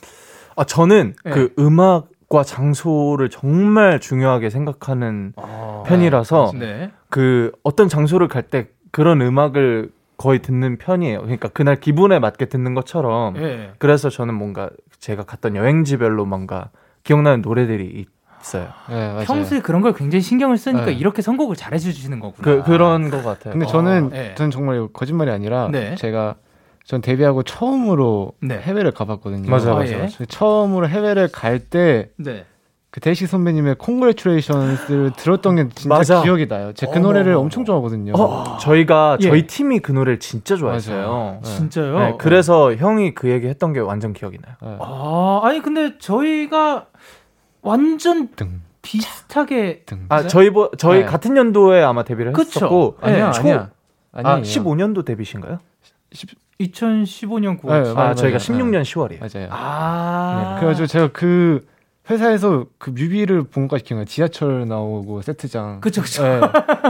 아, 저는 네. 그 음악 과 장소를 정말 중요하게 생각하는 아, 편이라서 네. 그 어떤 장소를 갈 때 그런 음악을 거의 듣는 편이에요. 그러니까 그날 기분에 맞게 듣는 것처럼. 예. 그래서 저는 뭔가 제가 갔던 여행지별로 뭔가 기억나는 노래들이 있어요. 네, 평소에 그런 걸 굉장히 신경을 쓰니까 네. 이렇게 선곡을 잘해 주시는 거구나. 그, 그런 것 같아요. 근데 저는 어, 네. 저는 정말 거짓말이 아니라 네. 제가 전 데뷔하고 처음으로 네. 해외를 가봤거든요. 맞아, 맞아. 아, 예. 처음으로 해외를 갈때 네. 그 대시 선배님의 콩그레츄레이션스를 들었던 게 진짜 맞아. 기억이 나요. 제가 그 노래를 엄청 좋아하거든요. 어, 저희가 예. 저희 팀이 그 노래를 진짜 좋아했어요. 네. 진짜요? 네, 그래서 형이 그 얘기 했던 게 완전 기억이 나요. 네. 아, 아니 근데 저희가 완전 등. 비슷하게 등. 아, 저희 뭐 저희 네. 같은 연도에 아마 데뷔를 그쵸? 했었고 아니야, 초, 아니야. 아니에요. 아, 15년도 데뷔신가요? 2015년 9월. 네, 아, 맞아요, 저희가 16년 10월이에요. 맞아요. 아. 네, 그래가지고 제가 그 회사에서 그 뮤비를 본 것까지 기억나요. 지하철 나오고 세트장. 그쵸, 그쵸. 네,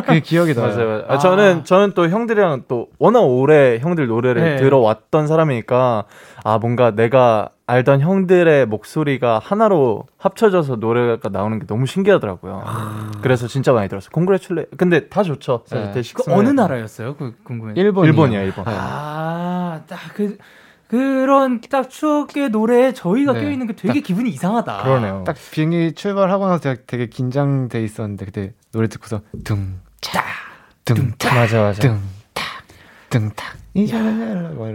그게 기억이 나요. 맞아요, 맞아요. 아. 저는, 저는 또 형들이랑 또 워낙 오래 형들 노래를 네. 들어왔던 사람이니까, 아, 뭔가 내가 알던 형들의 목소리가 하나로 합쳐져서 노래가 나오는 게 너무 신기하더라고요. 아. 그래서 진짜 많이 들었어요. 콩그레츄레. 근데 다 좋죠. 네. 그 어느 나라였어요? 그 궁금해. 일본. 일본이요, 일본. 아, 딱 그. 그런 딱 추억의 노래에 저희가 네. 껴있는 게 되게 기분이 이상하다. 그러네요. 딱 비행기 출발하고 나서 제가 되게 긴장돼 있었는데 그때 노래 듣고서 둥차 둥차 맞아 맞아 둥 탁 둥탁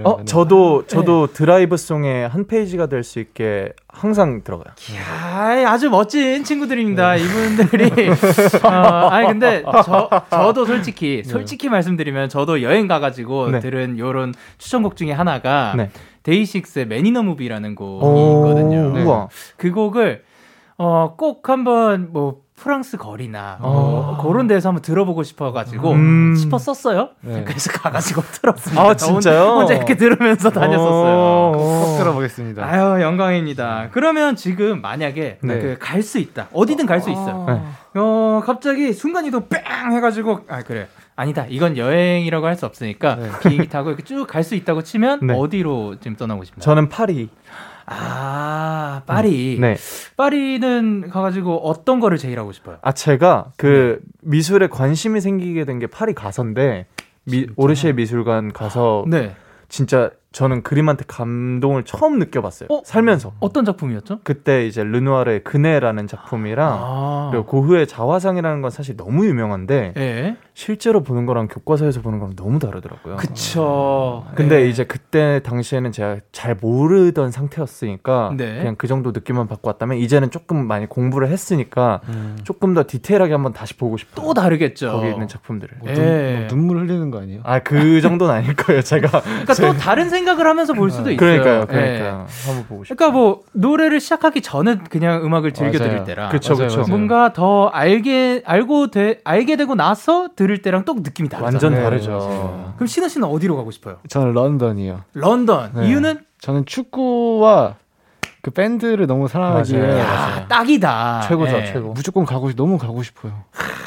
어, 저도 저도 네. 드라이브 song의 한 페이지가 될 수 있게 항상 들어가요. 이야, 아주 멋진 친구들입니다. 네. 이분들이. 어, 아니 근데 저 저도 솔직히 네. 솔직히 말씀드리면 저도 여행 가가지고 네. 들은 요런 추천곡 중에 하나가 네. 데이식스의 Man in a Movie라는 곡이 있거든요. 그 곡을 어, 꼭 한번 뭐 프랑스 거리나 뭐 아~ 그런 데서 한번 들어보고 싶어가지고 음~ 싶었었어요. 네. 그래서 가가지고 들었습니다. 아 진짜요? 혼자 이렇게 들으면서 다녔었어요. 어. 꼭 들어보겠습니다. 아유 영광입니다. 그러면 지금 만약에 네. 그갈 수 있다 어디든 갈 수 있어요. 네. 어 갑자기 순간 이동 뺑 해가지고 아 그래 아니다. 이건 여행이라고 할 수 없으니까 네. 비행기 타고 이렇게 쭉 갈 수 있다고 치면 네. 어디로 지금 떠나고 싶나요? 저는 파리. 아, 파리. 음, 네. 파리는 가가지고 어떤 거를 제일 하고 싶어요? 아, 제가 그 네. 미술에 관심이 생기게 된 게 파리 가서인데, 미, 오르시에 미술관 가서 네. 진짜 저는 그림한테 감동을 처음 느껴봤어요. 어? 살면서. 어떤 작품이었죠? 그때 이제 르누아르의 그네라는 작품이랑 아. 그리고 고흐의 자화상이라는 건 사실 너무 유명한데 예? 실제로 보는 거랑 교과서에서 보는 거랑 너무 다르더라고요. 그쵸. 근데 예. 이제 그때 당시에는 제가 잘 모르던 상태였으니까 네. 그냥 그 정도 느낌만 받고 왔다면 이제는 조금 많이 공부를 했으니까 음. 조금 더 디테일하게 한번 다시 보고 싶어요. 또 다르겠죠. 거기 있는 작품들을. 뭐 예. 뭐 눈물 흘리는 거 아니에요? 아 그 정도는 아닐 거예요. 제가. 그러니까 또 다른 생 생각을 하면서 볼 수도 있어요. 그러니까요, 그러니까 네. 한번 보고 싶어요. 그러니까 뭐 노래를 시작하기 전에 그냥 음악을 즐겨 들을 때랑 그쵸, 그쵸. 뭔가 더 알게 알고 돼 알게 되고 나서 들을 때랑 또 느낌이 다르죠. 완전 네, 다르죠. 그럼 신호 씨는 어디로 가고 싶어요? 저는 런던이요. 런던. 네. 이유는 저는 축구와 그 밴드를 너무 사랑하기에 야, 딱이다. 최고죠, 네. 최고. 무조건 가고 너무 가고 싶어요.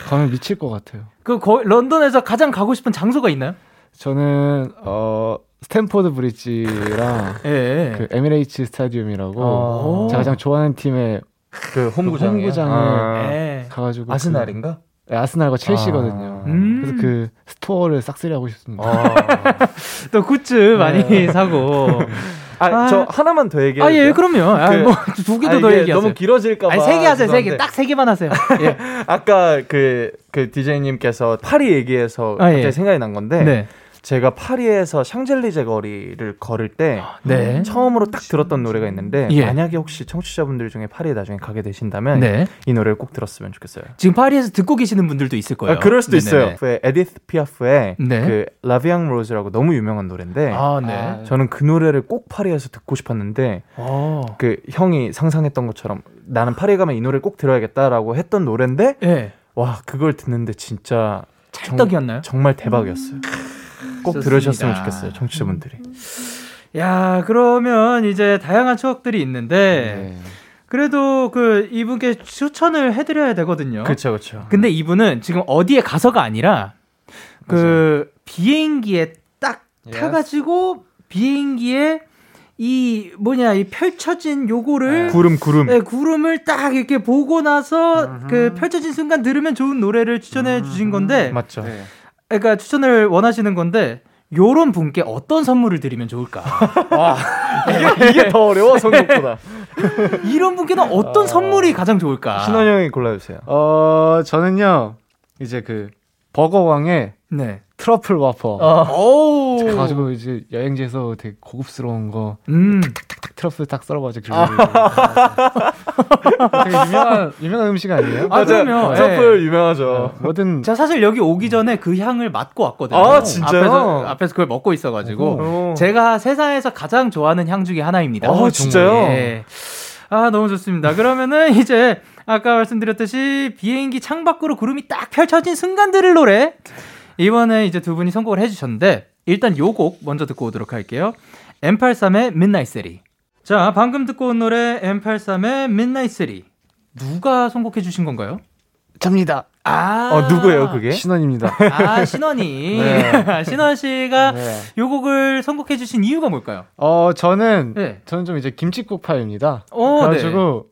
가면 미칠 것 같아요. 그 거, 런던에서 가장 가고 싶은 장소가 있나요? 저는 어 스탠포드 브릿지랑 예. 그 에미레이츠 스타디움이라고 어. 제가 가장 좋아하는 팀의 그 홈구장에, 홈구장에 아. 예. 가가지고 그 아스날인가? 그, 아스날과 첼시거든요. 아. 음. 그래서 그 store를 싹쓸이 하고 싶습니다. 아. 또 굿즈 많이 네. 사고. 아, 아, 저 하나만 더 얘기해요. 아, 예, 그럼요. 아, 그, 뭐두 개도 더 얘기하세요. 너무 길어질까 봐. 아니, 세개 하세요. 세 개. 딱 세 개만 하세요. 예. 아까 그, 그 디제이 님께서 파리 얘기해서 아, 갑자기 예. 생각이 난 건데 네. 제가 파리에서 샹젤리제 거리를 걸을 때 네. 처음으로 딱 들었던 노래가 있는데 예. 만약에 혹시 청취자분들 중에 파리에 나중에 가게 되신다면 네. 이 노래를 꼭 들었으면 좋겠어요. 지금 파리에서 듣고 계시는 분들도 있을 거예요. 아, 그럴 수도 네네네. 있어요. 그 에디스 피아프의 네. 그 La Vie en rose라고 너무 유명한 노래인데 아, 네. 아, 저는 그 노래를 꼭 파리에서 듣고 싶었는데 아. 그 형이 상상했던 것처럼 나는 파리에 가면 이 노래를 꼭 들어야겠다라고 했던 노래인데 예. 와 그걸 듣는데 진짜 찰떡이었나요? 정, 말 대박이었어요. 음. 꼭 좋습니다. 들으셨으면 좋겠어요, 청취자분들이. 야, 그러면 이제 다양한 추억들이 있는데 네. 그래도 그 이분께 추천을 해드려야 되거든요. 그렇죠, 그렇죠. 근데 이분은 지금 어디에 가서가 아니라 그 맞아요. 비행기에 딱 타가지고 비행기에 이 뭐냐 이 펼쳐진 요거를 네. 구름 구름 네, 구름을 딱 이렇게 보고 나서 음흠. 그 펼쳐진 순간 들으면 좋은 노래를 추천해 주신 건데 맞죠. 네. 그러니까 추천을 원하시는 건데 요런 분께 어떤 선물을 드리면 좋을까? 와, 이게, 이게 더 어려워 성격보다. 이런 분께는 어떤 어... 선물이 가장 좋을까? 신원 형이 골라주세요. 어, 저는요 이제 그 버거왕의 네. 트러플 와퍼. 어. 제가 가지고 이제 여행지에서 되게 고급스러운 거 음. 탁탁탁 트러플 딱 썰어가지고 아. 되게 유명한 유명한 음식 아니에요? 아 그럼요. 트러플 네. 유명하죠. 네. 뭐든 제가 사실 여기 오기 전에 그 향을 맡고 왔거든요. 아 진짜요? 앞에서, 앞에서 그걸 먹고 있어가지고 오. 제가 세상에서 가장 좋아하는 향 중에 하나입니다. 아 진짜요? 예. 아 너무 좋습니다. 그러면은 이제 아까 말씀드렸듯이 비행기 창밖으로 구름이 딱 펼쳐진 순간들을 노래 이번에 이제 두 분이 선곡을 해주셨는데 일단 요 곡 먼저 듣고 오도록 할게요. M83의 Midnight City. 자, 방금 듣고 온 노래 M83의 Midnight City. 누가 선곡해 주신 건가요? 접니다. 아, 어, 누구예요, 그게? 신원입니다. 아, 신원이. 네. 신원 씨가 네. 요 곡을 선곡해 주신 이유가 뭘까요? 어, 저는, 네. 저는 좀 이제 김치국파입니다. 오, 그래가지고, 네.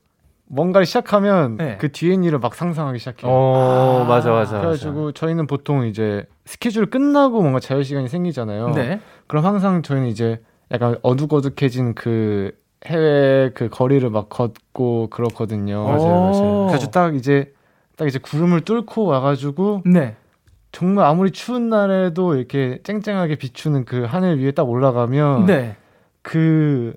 뭔가를 시작하면 네. 그 뒤에 일을 막 상상하기 시작해요. 어, 아, 맞아, 맞아. 그래가지고 맞아. 저희는 보통 이제 스케줄 끝나고 뭔가 자유 시간이 생기잖아요. 네. 그럼 항상 저희는 이제 약간 어둑어둑해진 그 해외 그 거리를 막 걷고 그렇거든요. 맞아요, 맞아요. 그래서 딱 이제 딱 이제 구름을 뚫고 와가지고 네. 정말 아무리 추운 날에도 이렇게 쨍쨍하게 비추는 그 하늘 위에 딱 올라가면 네. 그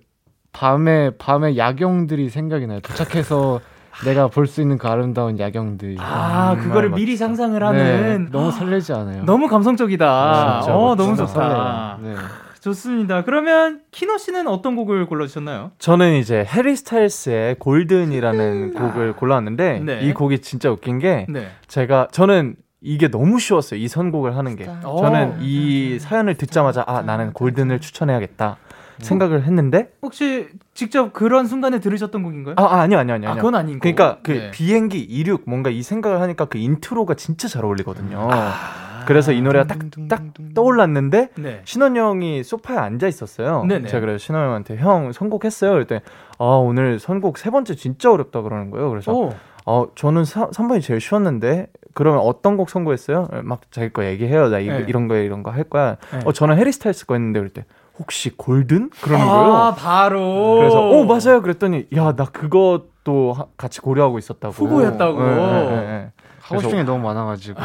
밤에 밤에 야경들이 생각이 나요. 도착해서 내가 볼 수 있는 그 아름다운 야경들. 아, 그거를 미리 상상을 하는. 네, 너무 설레지 않아요? 너무 감성적이다. 네, 어, 너무 좋다. 네. 좋습니다. 그러면 키노 씨는 어떤 곡을 골라주셨나요? 저는 이제 해리 스타일스의 골든이라는 음. 곡을 골라왔는데 네. 이 곡이 진짜 웃긴 게 네. 제가 저는 이게 너무 쉬웠어요. 이 선곡을 하는 게. 저는 어. 이 사연을 듣자마자 아 나는 골든을 추천해야겠다. 생각을 했는데 혹시 직접 그런 순간에 들으셨던 곡인가요? 아, 아 아니요 아니요 아니요. 아, 그건 아닌 거. 그러니까 그 네. 비행기 이륙 뭔가 이 생각을 하니까 그 intro가 진짜 잘 어울리거든요. 아. 그래서 이 노래가 딱딱 떠올랐는데 네. 신원 형이 소파에 앉아 있었어요. 네네. 제가 그래서 신원 형한테 형 선곡했어요. 그랬더니 아 오늘 선곡 세 번째 진짜 어렵다 그러는 거예요. 그래서 오. 어 저는 사, 3번이 제일 쉬웠는데 그러면 어떤 곡 선곡했어요? 막 자기 거 얘기해요. 나 이거, 네. 이런 거 이런 거 할 거야. 네. 어 저는 해리 스타일스 거 했는데 그럴 때 혹시 골든? 그러는 아, 거예요. 바로. 그래서 어 맞아요. 그랬더니 야 나 그것도 같이 고려하고 있었다고. 후보였다고. 네, 네, 네, 하고 싶은 게 너무 많아가지고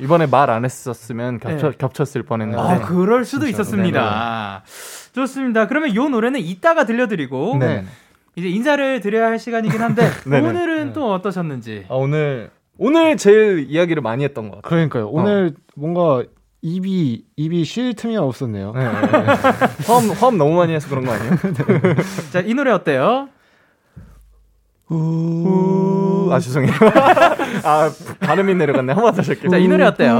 이번에 말 안 했었으면 겹쳐, 네. 겹쳤을 뻔했는데. 아 그럴 수도 그렇죠. 있었습니다. 네네. 좋습니다. 그러면 이 노래는 이따가 들려드리고 네. 이제 인사를 드려야 할 시간이긴 한데 오늘은 또 어떠셨는지. 아 오늘 오늘 제일 이야기를 많이 했던 것 같아요. 그러니까요. 오늘 어. 뭔가 입이 입이 쉴 틈이 없었네요. 네, 네, 화음 화음 너무 많이 해서 그런 거 아니에요? 네. 자, 이 노래 어때요? 우... 아 죄송해요. 아 발음이 내려갔네. 한번 다시 할게요. 자, 이 노래 어때요?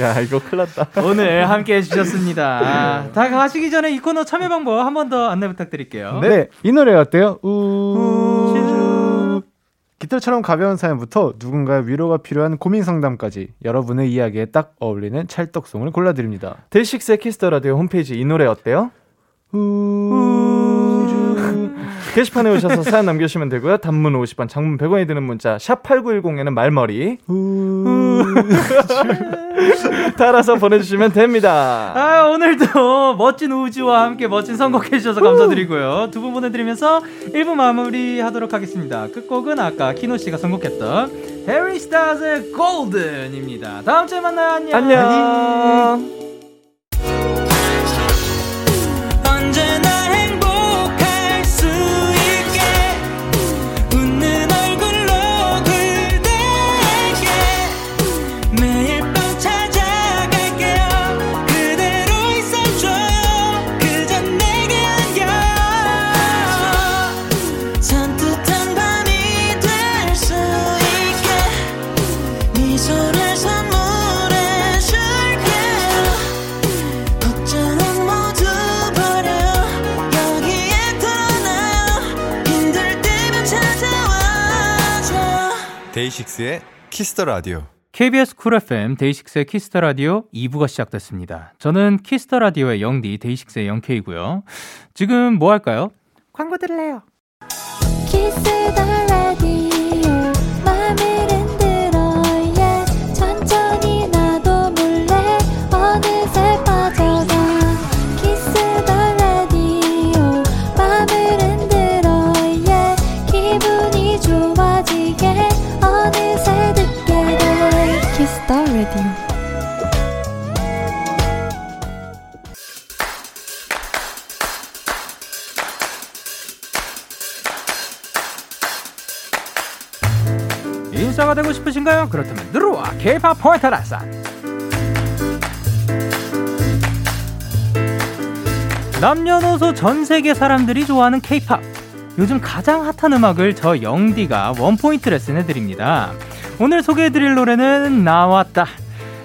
야 이거 큰일 났다. 오늘 함께 해주셨습니다. 다 가시기 전에 이 코너 참여 방법 한 번 더 안내 부탁드릴게요. 네, 이 노래 어때요? 우... 깃털처럼 가벼운 사연부터 누군가의 위로가 필요한 고민 상담까지 여러분의 이야기에 딱 어울리는 찰떡송을 골라드립니다. 데이식스의 Kiss the Radio 홈페이지 이 노래 어때요? 게시판에 오셔서 사연 남겨주시면 되고요. 단문 50원, 장문 100원이 드는 문자 샵 8910에는 말머리 달아서 보내주시면 됩니다. 아, 오늘도 멋진 우주와 함께 멋진 선곡해 주셔서 감사드리고요. 두 분 보내드리면서 1부 마무리하도록 하겠습니다. 끝곡은 아까 키노 씨가 선곡했던 해리 스타즈의 골든입니다. 다음 주에 만나요. 안녕. 안녕. 데이식스의 Kiss the Radio. KBS 쿨 FM 데이식스의 Kiss the Radio 2부가 시작됐습니다. 저는 Kiss the Radio의 영디 데이식스의 영케이고요. 지금 뭐 할까요? 광고 들을래요. Kiss the 인싸가 되고 싶으신가요? 그렇다면 일루와. K-팝 포인트 레슨 남녀노소 전 세계 사람들이 좋아하는 K-팝 요즘 가장 핫한 음악을 저 영디가 원포인트 레슨해 드립니다. 오늘 소개해 드릴 노래는 나왔다.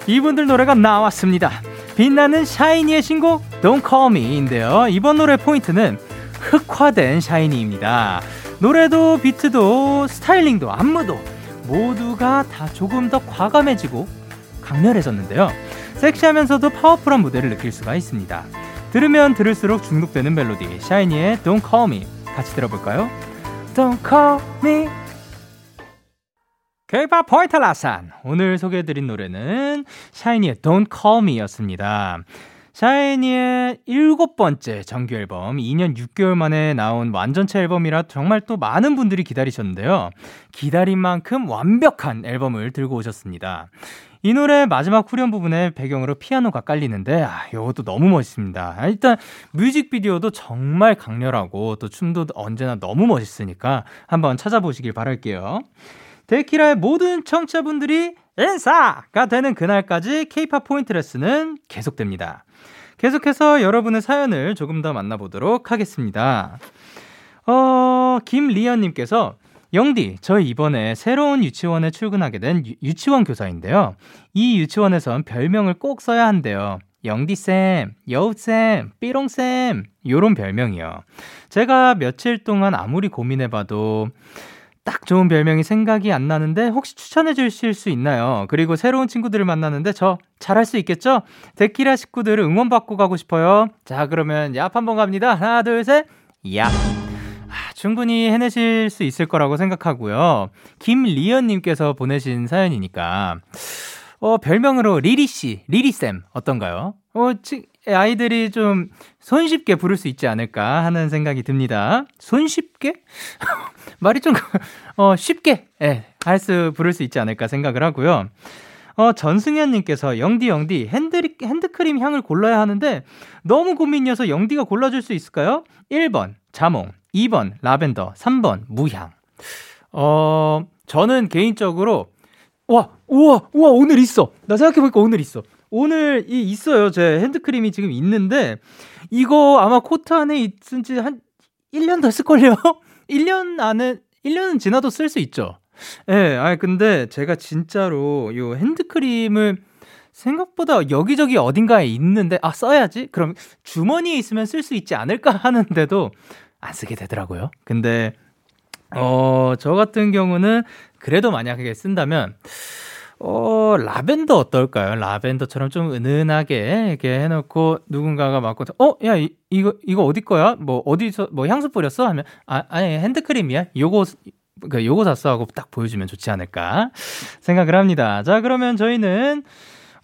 이분들 노래가 나왔습니다. 빛나는 샤이니의 신곡 Don't Call Me인데요. 이번 노래 포인트는 흑화된 샤이니입니다. 노래도 비트도 스타일링도 안무도 모두가 다 조금 더 과감해지고 강렬해졌는데요. 섹시하면서도 파워풀한 무대를 느낄 수가 있습니다. 들으면 들을수록 중독되는 멜로디 샤이니의 Don't Call Me 같이 들어볼까요? Don't Call Me K-pop 포인트 레슨 오늘 소개해드린 노래는 샤이니의 Don't Call Me였습니다. 샤이니의 일곱 번째 정규 앨범 2년 6개월 만에 나온 완전체 앨범이라 정말 또 많은 분들이 기다리셨는데요. 기다린 만큼 완벽한 앨범을 들고 오셨습니다. 이 노래 마지막 후렴 부분에 배경으로 피아노가 깔리는데 아, 이것도 너무 멋있습니다. 아, 일단 뮤직비디오도 정말 강렬하고 또 춤도 언제나 너무 멋있으니까 한번 찾아보시길 바랄게요. 데키라의 모든 청취자분들이 인사가 되는 그날까지 케이팝 포인트 레슨은 계속됩니다. 계속해서 여러분의 사연을 조금 더 만나보도록 하겠습니다. 어, 김리연님께서 영디, 저희 이번에 새로운 유치원에 출근하게 된 유, 치원 교사인데요. 이 유치원에선 별명을 꼭 써야 한대요. 영디쌤, 여우쌤, 삐롱쌤, 요런 별명이요. 제가 며칠 동안 아무리 고민해봐도 딱 좋은 별명이 생각이 안 나는데 혹시 추천해 주실 수 있나요? 그리고 새로운 친구들을 만나는데 저 잘할 수 있겠죠? 데키라 식구들을 응원받고 가고 싶어요. 자, 그러면 얍 한번 갑니다. 하나, 둘, 셋. 얍. 아, 충분히 해내실 수 있을 거라고 생각하고요. 김리연님께서 보내신 사연이니까. 어, 별명으로 리리씨, 리리쌤, 어떤가요? 어, 아이들이 좀 손쉽게 부를 수 있지 않을까 하는 생각이 듭니다. 손쉽게? 말이 좀, 어, 쉽게, 예, 할 수, 부를 수 있지 않을까 생각을 하고요. 어, 전승현님께서 영디, 영디, 핸드, 핸드크림 향을 골라야 하는데 너무 고민이어서 영디가 골라줄 수 있을까요? 1번, 자몽. 2번, 라벤더. 3번, 무향. 어, 저는 개인적으로, 와, 우와, 우와, 오늘 있어. 나 생각해보니까 오늘 있어. 오늘 이 있어요. 제 핸드크림이 지금 있는데 이거 아마 코트 안에 있은 지 한 1년 됐을걸요? 1년 안에 1년은 지나도 쓸 수 있죠. 예, 네, 아 근데 제가 진짜로 요 핸드크림을 생각보다 여기저기 어딘가에 있는데 아 써야지. 그럼 주머니에 있으면 쓸 수 있지 않을까 하는데도 안 쓰게 되더라고요. 근데 어, 저 같은 경우는 그래도 만약에 쓴다면 어, 라벤더 어떨까요? 라벤더처럼 좀 은은하게 이렇게 해놓고 누군가가 맡고, 어, 야, 이, 이거, 이거 어디 거야? 뭐, 어디서, 뭐 향수 뿌렸어? 하면, 아, 아니, 핸드크림이야? 요거, 그, 요거 샀어? 하고 딱 보여주면 좋지 않을까 생각을 합니다. 자, 그러면 저희는,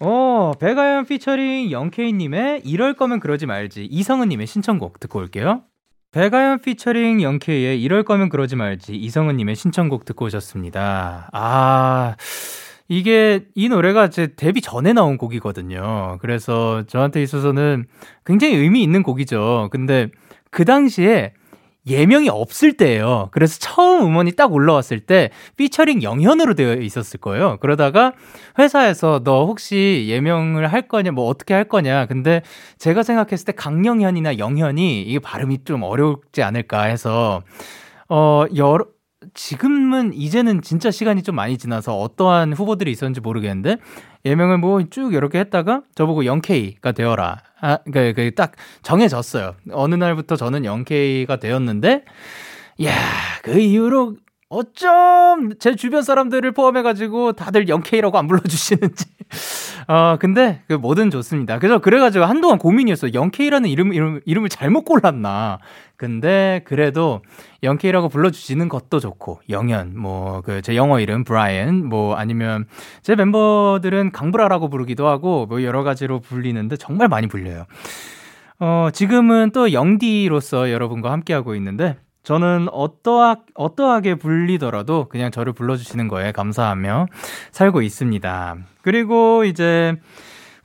어, 배가연 피처링 영케이님의 이럴 거면 그러지 말지 이성은님의 신청곡 듣고 올게요. 배가연 피처링 영케이의 이럴 거면 그러지 말지 이성은님의 신청곡 듣고 오셨습니다. 아, 이게 이 노래가 제 데뷔 전에 나온 곡이거든요. 그래서 저한테 있어서는 굉장히 의미 있는 곡이죠. 근데 그 당시에 예명이 없을 때예요. 그래서 처음 음원이 딱 올라왔을 때 피처링 영현으로 되어 있었을 거예요. 그러다가 회사에서 너 혹시 예명을 할 거냐, 뭐 어떻게 할 거냐. 근데 제가 생각했을 때 강영현이나 영현이 이게 발음이 좀 어렵지 않을까 해서 어 여러 지금은 이제는 진짜 시간이 좀 많이 지나서 어떠한 후보들이 있었는지 모르겠는데 예명을 뭐 쭉 이렇게 했다가 저보고 0K가 되어라. 아, 그, 그, 딱 정해졌어요. 어느 날부터 저는 0K가 되었는데, 야, 그 이후로 어쩜 제 주변 사람들을 포함해가지고 다들 0K라고 안 불러주시는지. 어, 근데 그 뭐든 좋습니다. 그래서 그래가지고 한동안 고민이었어요. 0K라는 이름, 이름, 이름을 잘못 골랐나. 근데 그래도 0K라고 불러주시는 것도 좋고, 영현, 뭐, 그, 제 영어 이름, 브라이언, 뭐, 아니면 제 멤버들은 강브라라고 부르기도 하고, 뭐, 여러 가지로 불리는데 정말 많이 불려요. 어, 지금은 또 영디로서 여러분과 함께하고 있는데, 저는 어떠하, 어떠하게 불리더라도 그냥 저를 불러주시는 거에 감사하며 살고 있습니다. 그리고 이제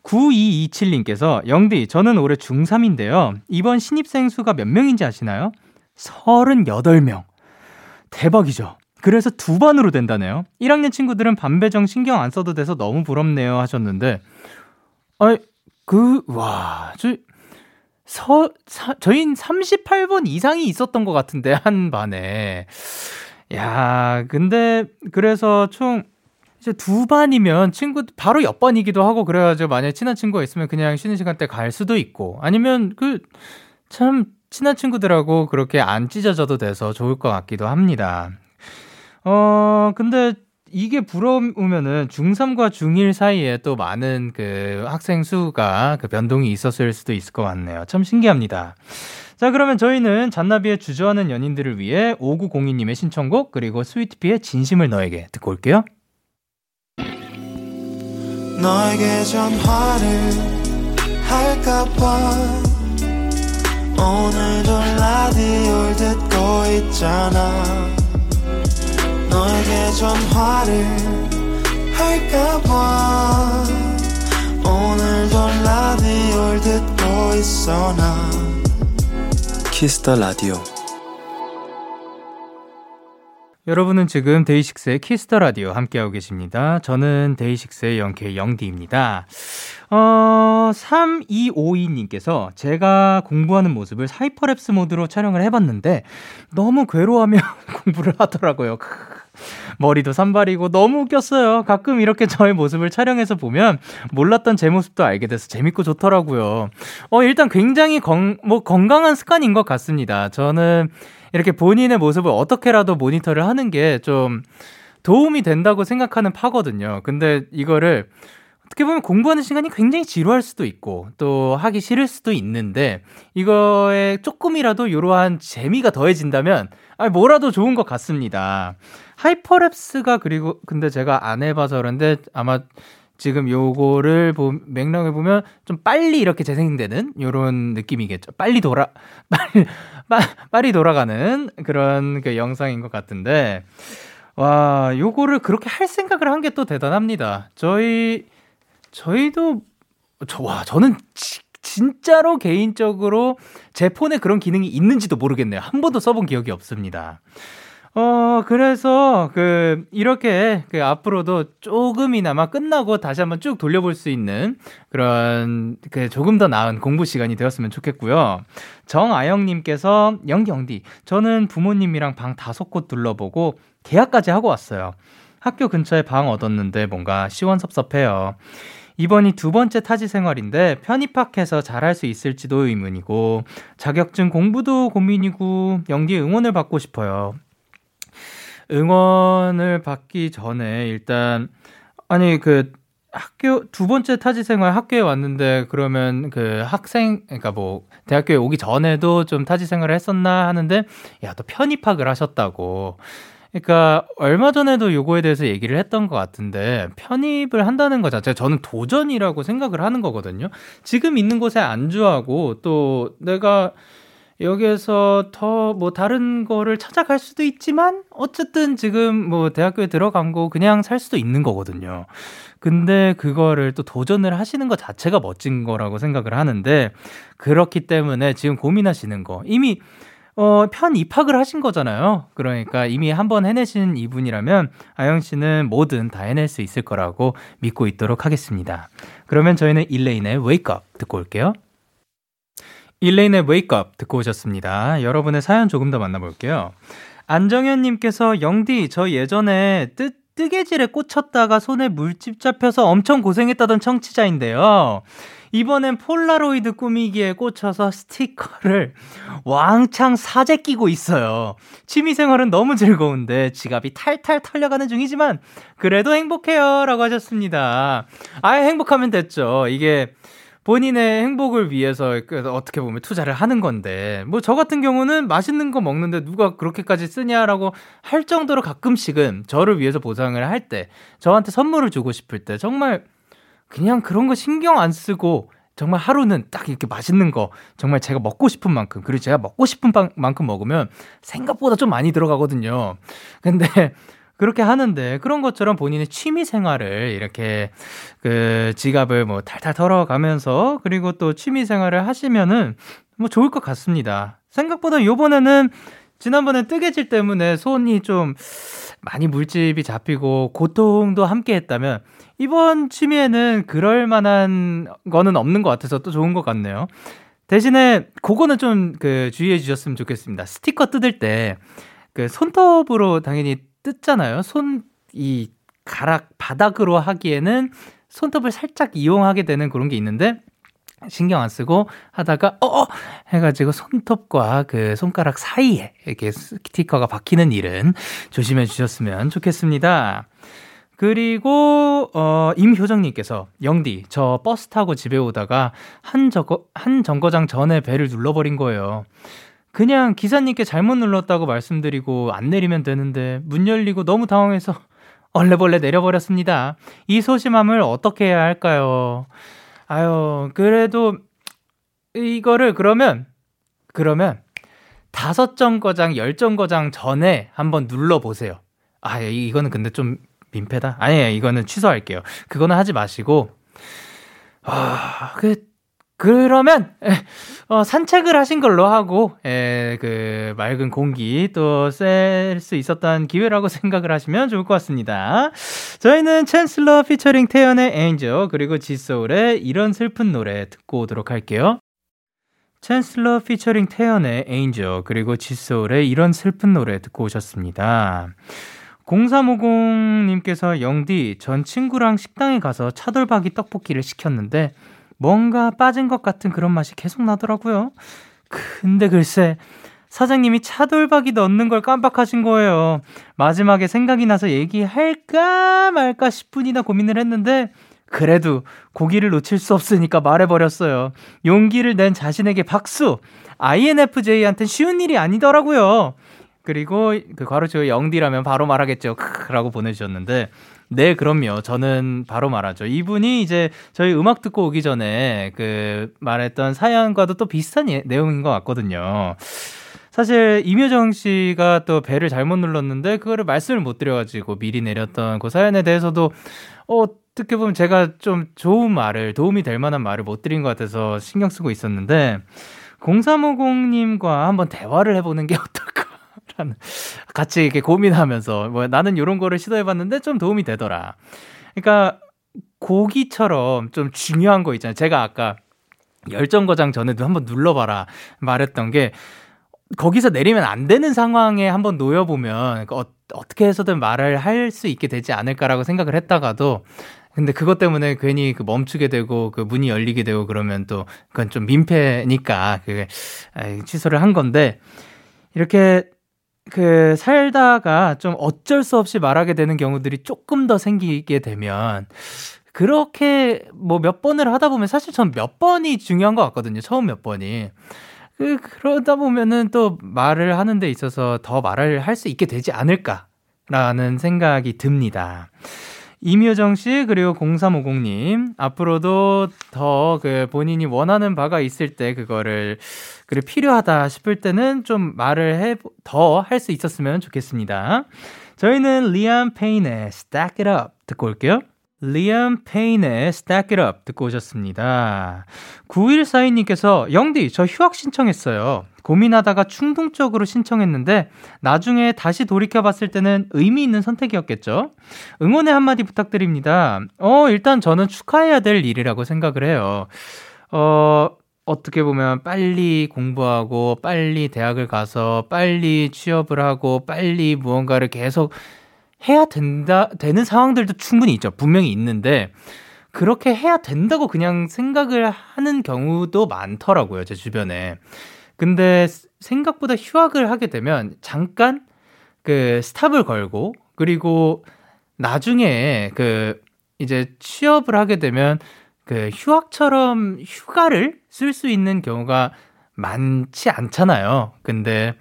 9227님께서 영디, 저는 올해 중3인데요. 이번 신입생 수가 몇 명인지 아시나요? 38명. 대박이죠. 그래서 두 반으로 된다네요. 1학년 친구들은 반배정 신경 안 써도 돼서 너무 부럽네요 하셨는데, 아이, 그, 와, 저, 서, 사, 저희는 38번 이상이 있었던 것 같은데, 한 반에. 야, 근데, 그래서 총, 이제 두 반이면 친구, 바로 옆반이기도 하고, 그래가지고 만약에 친한 친구가 있으면 그냥 쉬는 시간 때 갈 수도 있고, 아니면 그, 참, 친한 친구들하고 그렇게 안 찢어져도 돼서 좋을 것 같기도 합니다. 어, 근데 이게 부러우면은 중3과 중1 사이에 또 많은 그 학생 수가 그 변동이 있었을 수도 있을 것 같네요. 참 신기합니다. 자, 그러면 저희는 잔나비의 주저하는 연인들을 위해 5902님의 신청곡 그리고 스위트피의 진심을 너에게 듣고 올게요. 너에게 전화를 할까봐 오늘도 라디오를 듣고 있잖아 너에게 전화를 할까봐 오늘도 라디오를 듣고 있어 나 Kiss the Radio 여러분은 지금 데이식스의 Kiss the Radio 함께하고 계십니다. 저는 데이식스의 영케이 영디입니다. 어, 3252님께서 제가 공부하는 모습을 hyperlapse 모드로 촬영을 해봤는데 너무 괴로워하며 공부를 하더라고요. 머리도 산발이고 너무 웃겼어요. 가끔 이렇게 저의 모습을 촬영해서 보면 몰랐던 제 모습도 알게 돼서 재밌고 좋더라고요. 어, 일단 굉장히 건, 뭐 건강한 습관인 것 같습니다. 저는 이렇게 본인의 모습을 어떻게라도 모니터를 하는 게 좀 도움이 된다고 생각하는 파거든요. 근데 이거를 어떻게 보면 공부하는 시간이 굉장히 지루할 수도 있고 또 하기 싫을 수도 있는데 이거에 조금이라도 이러한 재미가 더해진다면 아 뭐라도 좋은 것 같습니다. 하이퍼랩스가 그리고 근데 제가 안 해봐서 그런데 아마 지금 요거를 보, 맥락을 보면 좀 빨리 이렇게 재생되는 요런 느낌이겠죠. 빨리 돌아 빨리 빨리 돌아가는 그런 그 영상인 것 같은데 와 요거를 그렇게 할 생각을 한 게 또 대단합니다. 저희 저희도 저, 와, 저는 지, 진짜로 개인적으로 제 폰에 그런 기능이 있는지도 모르겠네요. 한 번도 써본 기억이 없습니다. 어, 그래서, 그, 이렇게, 그, 앞으로도 조금이나마 끝나고 다시 한번 쭉 돌려볼 수 있는 그런, 그, 조금 더 나은 공부 시간이 되었으면 좋겠고요. 정아영님께서, 영경디, 저는 부모님이랑 방 다섯 곳 둘러보고 계약까지 하고 왔어요. 학교 근처에 방 얻었는데 뭔가 시원섭섭해요. 이번이 두 번째 타지 생활인데 편입학해서 잘할 수 있을지도 의문이고 자격증 공부도 고민이고 연기 응원을 받고 싶어요. 응원을 받기 전에 일단 아니 그 학교 두 번째 타지 생활 학교에 왔는데 그러면 그 학생 그러니까 뭐 대학교에 오기 전에도 좀 타지 생활을 했었나 하는데 야 또 편입학을 하셨다고 그러니까 얼마 전에도 요거에 대해서 얘기를 했던 것 같은데 편입을 한다는 것 자체가 저는 도전이라고 생각을 하는 거거든요. 지금 있는 곳에 안주하고 또 내가 여기에서 더 뭐 다른 거를 찾아갈 수도 있지만 어쨌든 지금 뭐 대학교에 들어간 거 그냥 살 수도 있는 거거든요. 근데 그거를 또 도전을 하시는 것 자체가 멋진 거라고 생각을 하는데 그렇기 때문에 지금 고민하시는 거 이미 어, 편 입학을 하신 거잖아요. 그러니까 이미 한 번 해내신 이분이라면 아영 씨는 뭐든 다 해낼 수 있을 거라고 믿고 있도록 하겠습니다. 그러면 저희는 일레인의 Up 듣고 올게요. 일레인의 Up 듣고 오셨습니다. 여러분의 사연 조금 더 만나볼게요. 안정현님께서 영디, 저 예전에 뜨, 뜨개질에 꽂혔다가 손에 물집 잡혀서 엄청 고생했다던 청취자인데요. 이번엔 폴라로이드 꾸미기에 꽂혀서 스티커를 왕창 사재 끼고 있어요. 취미생활은 너무 즐거운데 지갑이 탈탈 털려가는 중이지만 그래도 행복해요. 라고 하셨습니다. 아, 행복하면 됐죠. 이게 본인의 행복을 위해서 그 어떻게 보면 투자를 하는 건데 뭐 저 같은 경우는 맛있는 거 먹는데 누가 그렇게까지 쓰냐라고 할 정도로 가끔씩은 저를 위해서 보상을 할 때 저한테 선물을 주고 싶을 때 정말 그냥 그런 거 신경 안 쓰고 정말 하루는 딱 이렇게 맛있는 거 정말 제가 먹고 싶은 만큼 그리고 제가 먹고 싶은 만큼 먹으면 생각보다 좀 많이 들어가거든요. 근데 그렇게 하는데 그런 것처럼 본인의 취미 생활을 이렇게 그 지갑을 뭐 탈탈 털어가면서 그리고 또 취미 생활을 하시면은 뭐 좋을 것 같습니다. 생각보다 요번에는 지난번에 뜨개질 때문에 손이 좀 많이 물집이 잡히고 고통도 함께 했다면 이번 취미에는 그럴 만한 거는 없는 것 같아서 또 좋은 것 같네요. 대신에 그거는 좀 그 주의해 주셨으면 좋겠습니다. 스티커 뜯을 때 그 손톱으로 당연히 뜯잖아요. 손 이 가락 바닥으로 하기에는 손톱을 살짝 이용하게 되는 그런 게 있는데 신경 안 쓰고 하다가 어 해가지고 손톱과 그 손가락 사이에 이렇게 스티커가 박히는 일은 조심해 주셨으면 좋겠습니다. 그리고 어 임효정님께서 영디 저 버스 타고 집에 오다가 한 저거 한 정거장 전에 배를 눌러버린 거예요. 그냥 기사님께 잘못 눌렀다고 말씀드리고 안 내리면 되는데 문 열리고 너무 당황해서 얼레벌레 내려버렸습니다. 이 소심함을 어떻게 해야 할까요? 아유, 그래도 이거를 그러면 그러면 다섯 정거장, 열 정거장 전에 한번 눌러 보세요. 아, 이거는 근데 좀 민폐다. 아니에요. 이거는 취소할게요. 그거는 하지 마시고 아, 그 그러면 어, 산책을 하신 걸로 하고 에, 그 맑은 공기 또 쐴 수 있었던 기회라고 생각을 하시면 좋을 것 같습니다. 저희는 챈슬러 피처링 태연의 엔저 그리고 지소울의 이런 슬픈 노래 듣고 오도록 할게요. 챈슬러 피처링 태연의 엔저 그리고 지소울의 이런 슬픈 노래 듣고 오셨습니다. 0350님께서 영디 전 친구랑 식당에 가서 차돌박이 떡볶이를 시켰는데 뭔가 빠진 것 같은 그런 맛이 계속 나더라고요. 근데 글쎄, 사장님이 차돌박이 넣는 걸 깜빡하신 거예요. 마지막에 생각이 나서 얘기할까 말까 10분이나 고민을 했는데, 그래도 고기를 놓칠 수 없으니까 말해버렸어요. 용기를 낸 자신에게 박수! INFJ한텐 쉬운 일이 아니더라고요. 그리고 그 괄호치고 영디라면 바로 말하겠죠. 크라고 보내주셨는데 네, 그럼요. 저는 바로 말하죠. 이분이 이제 저희 음악 듣고 오기 전에 그 말했던 사연과도 또 비슷한 예, 내용인 것 같거든요. 사실 임효정 씨가 또 배를 잘못 눌렀는데 그거를 말씀을 못 드려가지고 미리 내렸던 그 사연에 대해서도 어, 어떻게 보면 제가 좀 좋은 말을 도움이 될 만한 말을 못 드린 것 같아서 신경 쓰고 있었는데 0350님과 한번 대화를 해보는 게 어떨까 같이 이렇게 고민하면서 뭐 나는 이런 거를 시도해봤는데 좀 도움이 되더라. 그러니까 고기처럼 좀 중요한 거 있잖아요. 제가 아까 열정 거장 전에도 한번 눌러봐라 말했던 게 거기서 내리면 안 되는 상황에 한번 놓여보면 어, 어떻게 해서든 말을 할 수 있게 되지 않을까라고 생각을 했다가도 근데 그것 때문에 괜히 그 멈추게 되고 그 문이 열리게 되고 그러면 또 그건 좀 민폐니까 그 취소를 한 건데 이렇게 그 살다가 좀 어쩔 수 없이 말하게 되는 경우들이 조금 더 생기게 되면 그렇게 뭐 몇 번을 하다 보면 사실 전 몇 번이 중요한 것 같거든요. 처음 몇 번이. 그, 그러다 보면은 또 말을 하는 데 있어서 더 말을 할 수 있게 되지 않을까라는 생각이 듭니다. 이묘정 씨 그리고 0350님 앞으로도 더 그 본인이 원하는 바가 있을 때 그거를 그래 필요하다 싶을 때는 좀 말을 해 더 할 수 있었으면 좋겠습니다. 저희는 리암 페인의 Stack It Up 듣고 올게요. 리암 페인의 Stack It Up 듣고 오셨습니다. 9142님께서 영디 저 휴학 신청했어요. 고민하다가 충동적으로 신청했는데 나중에 다시 돌이켜봤을 때는 의미 있는 선택이었겠죠? 응원의 한마디 부탁드립니다. 어, 일단 저는 축하해야 될 일이라고 생각을 해요. 어, 어떻게 보면 빨리 공부하고 빨리 대학을 가서 빨리 취업을 하고 빨리 무언가를 계속 해야 된다, 되는 상황들도 충분히 있죠. 분명히 있는데, 그렇게 해야 된다고 그냥 생각을 하는 경우도 많더라고요, 제 주변에. 근데 생각보다 휴학을 하게 되면 잠깐 그 스탑을 걸고 그리고 나중에 그 이제 취업을 하게 되면 그 휴학처럼 휴가를 쓸 수 있는 경우가 많지 않잖아요. 근데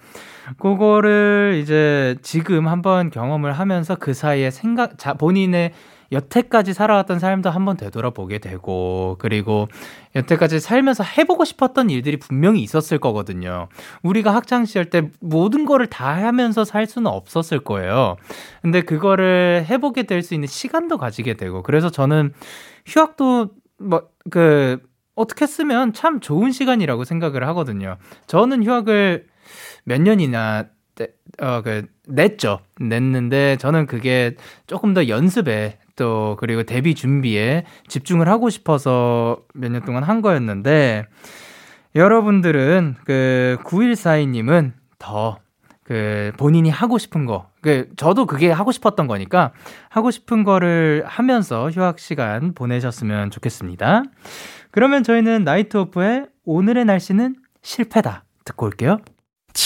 그거를 이제 지금 한번 경험을 하면서 그 사이에 생각, 자, 본인의 여태까지 살아왔던 삶도 한번 되돌아보게 되고, 그리고 여태까지 살면서 해보고 싶었던 일들이 분명히 있었을 거거든요. 우리가 학창시절 때 모든 거를 다 하면서 살 수는 없었을 거예요. 근데 그거를 해보게 될 수 있는 시간도 가지게 되고, 그래서 저는 휴학도 뭐, 그, 어떻게 쓰면 참 좋은 시간이라고 생각을 하거든요. 저는 휴학을 몇 년이나 어, 그, 냈죠. 냈는데, 저는 그게 조금 더 연습에 또 그리고 데뷔 준비에 집중을 하고 싶어서 몇 년 동안 한 거였는데 여러분들은 그 9142님은 더 그 본인이 하고 싶은 거, 그 저도 그게 하고 싶었던 거니까 하고 싶은 거를 하면서 휴학 시간 보내셨으면 좋겠습니다. 그러면 저희는 나이트 오프의 오늘의 날씨는 실패다 듣고 올게요.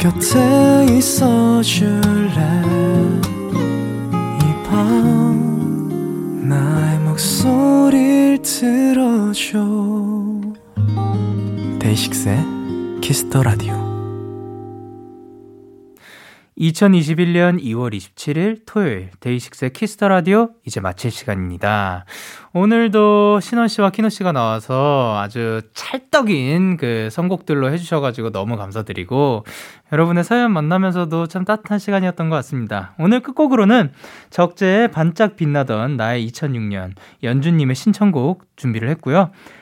곁에 있어 줄래? 이 밤 나의 목소리를 들어줘. 데이식스의 Kiss the Radio 2021년 2월 27일 토요일 데이식스의 Kiss the Radio 이제 마칠 시간입니다. 오늘도 신원 씨와 키노 씨가 나와서 아주 찰떡인 그 선곡들로 해주셔가지고 너무 감사드리고 여러분의 사연 만나면서도 참 따뜻한 시간이었던 것 같습니다. 오늘 끝곡으로는 적재의 반짝 빛나던 나의 2006년 연주님의 신청곡 준비를 했고요.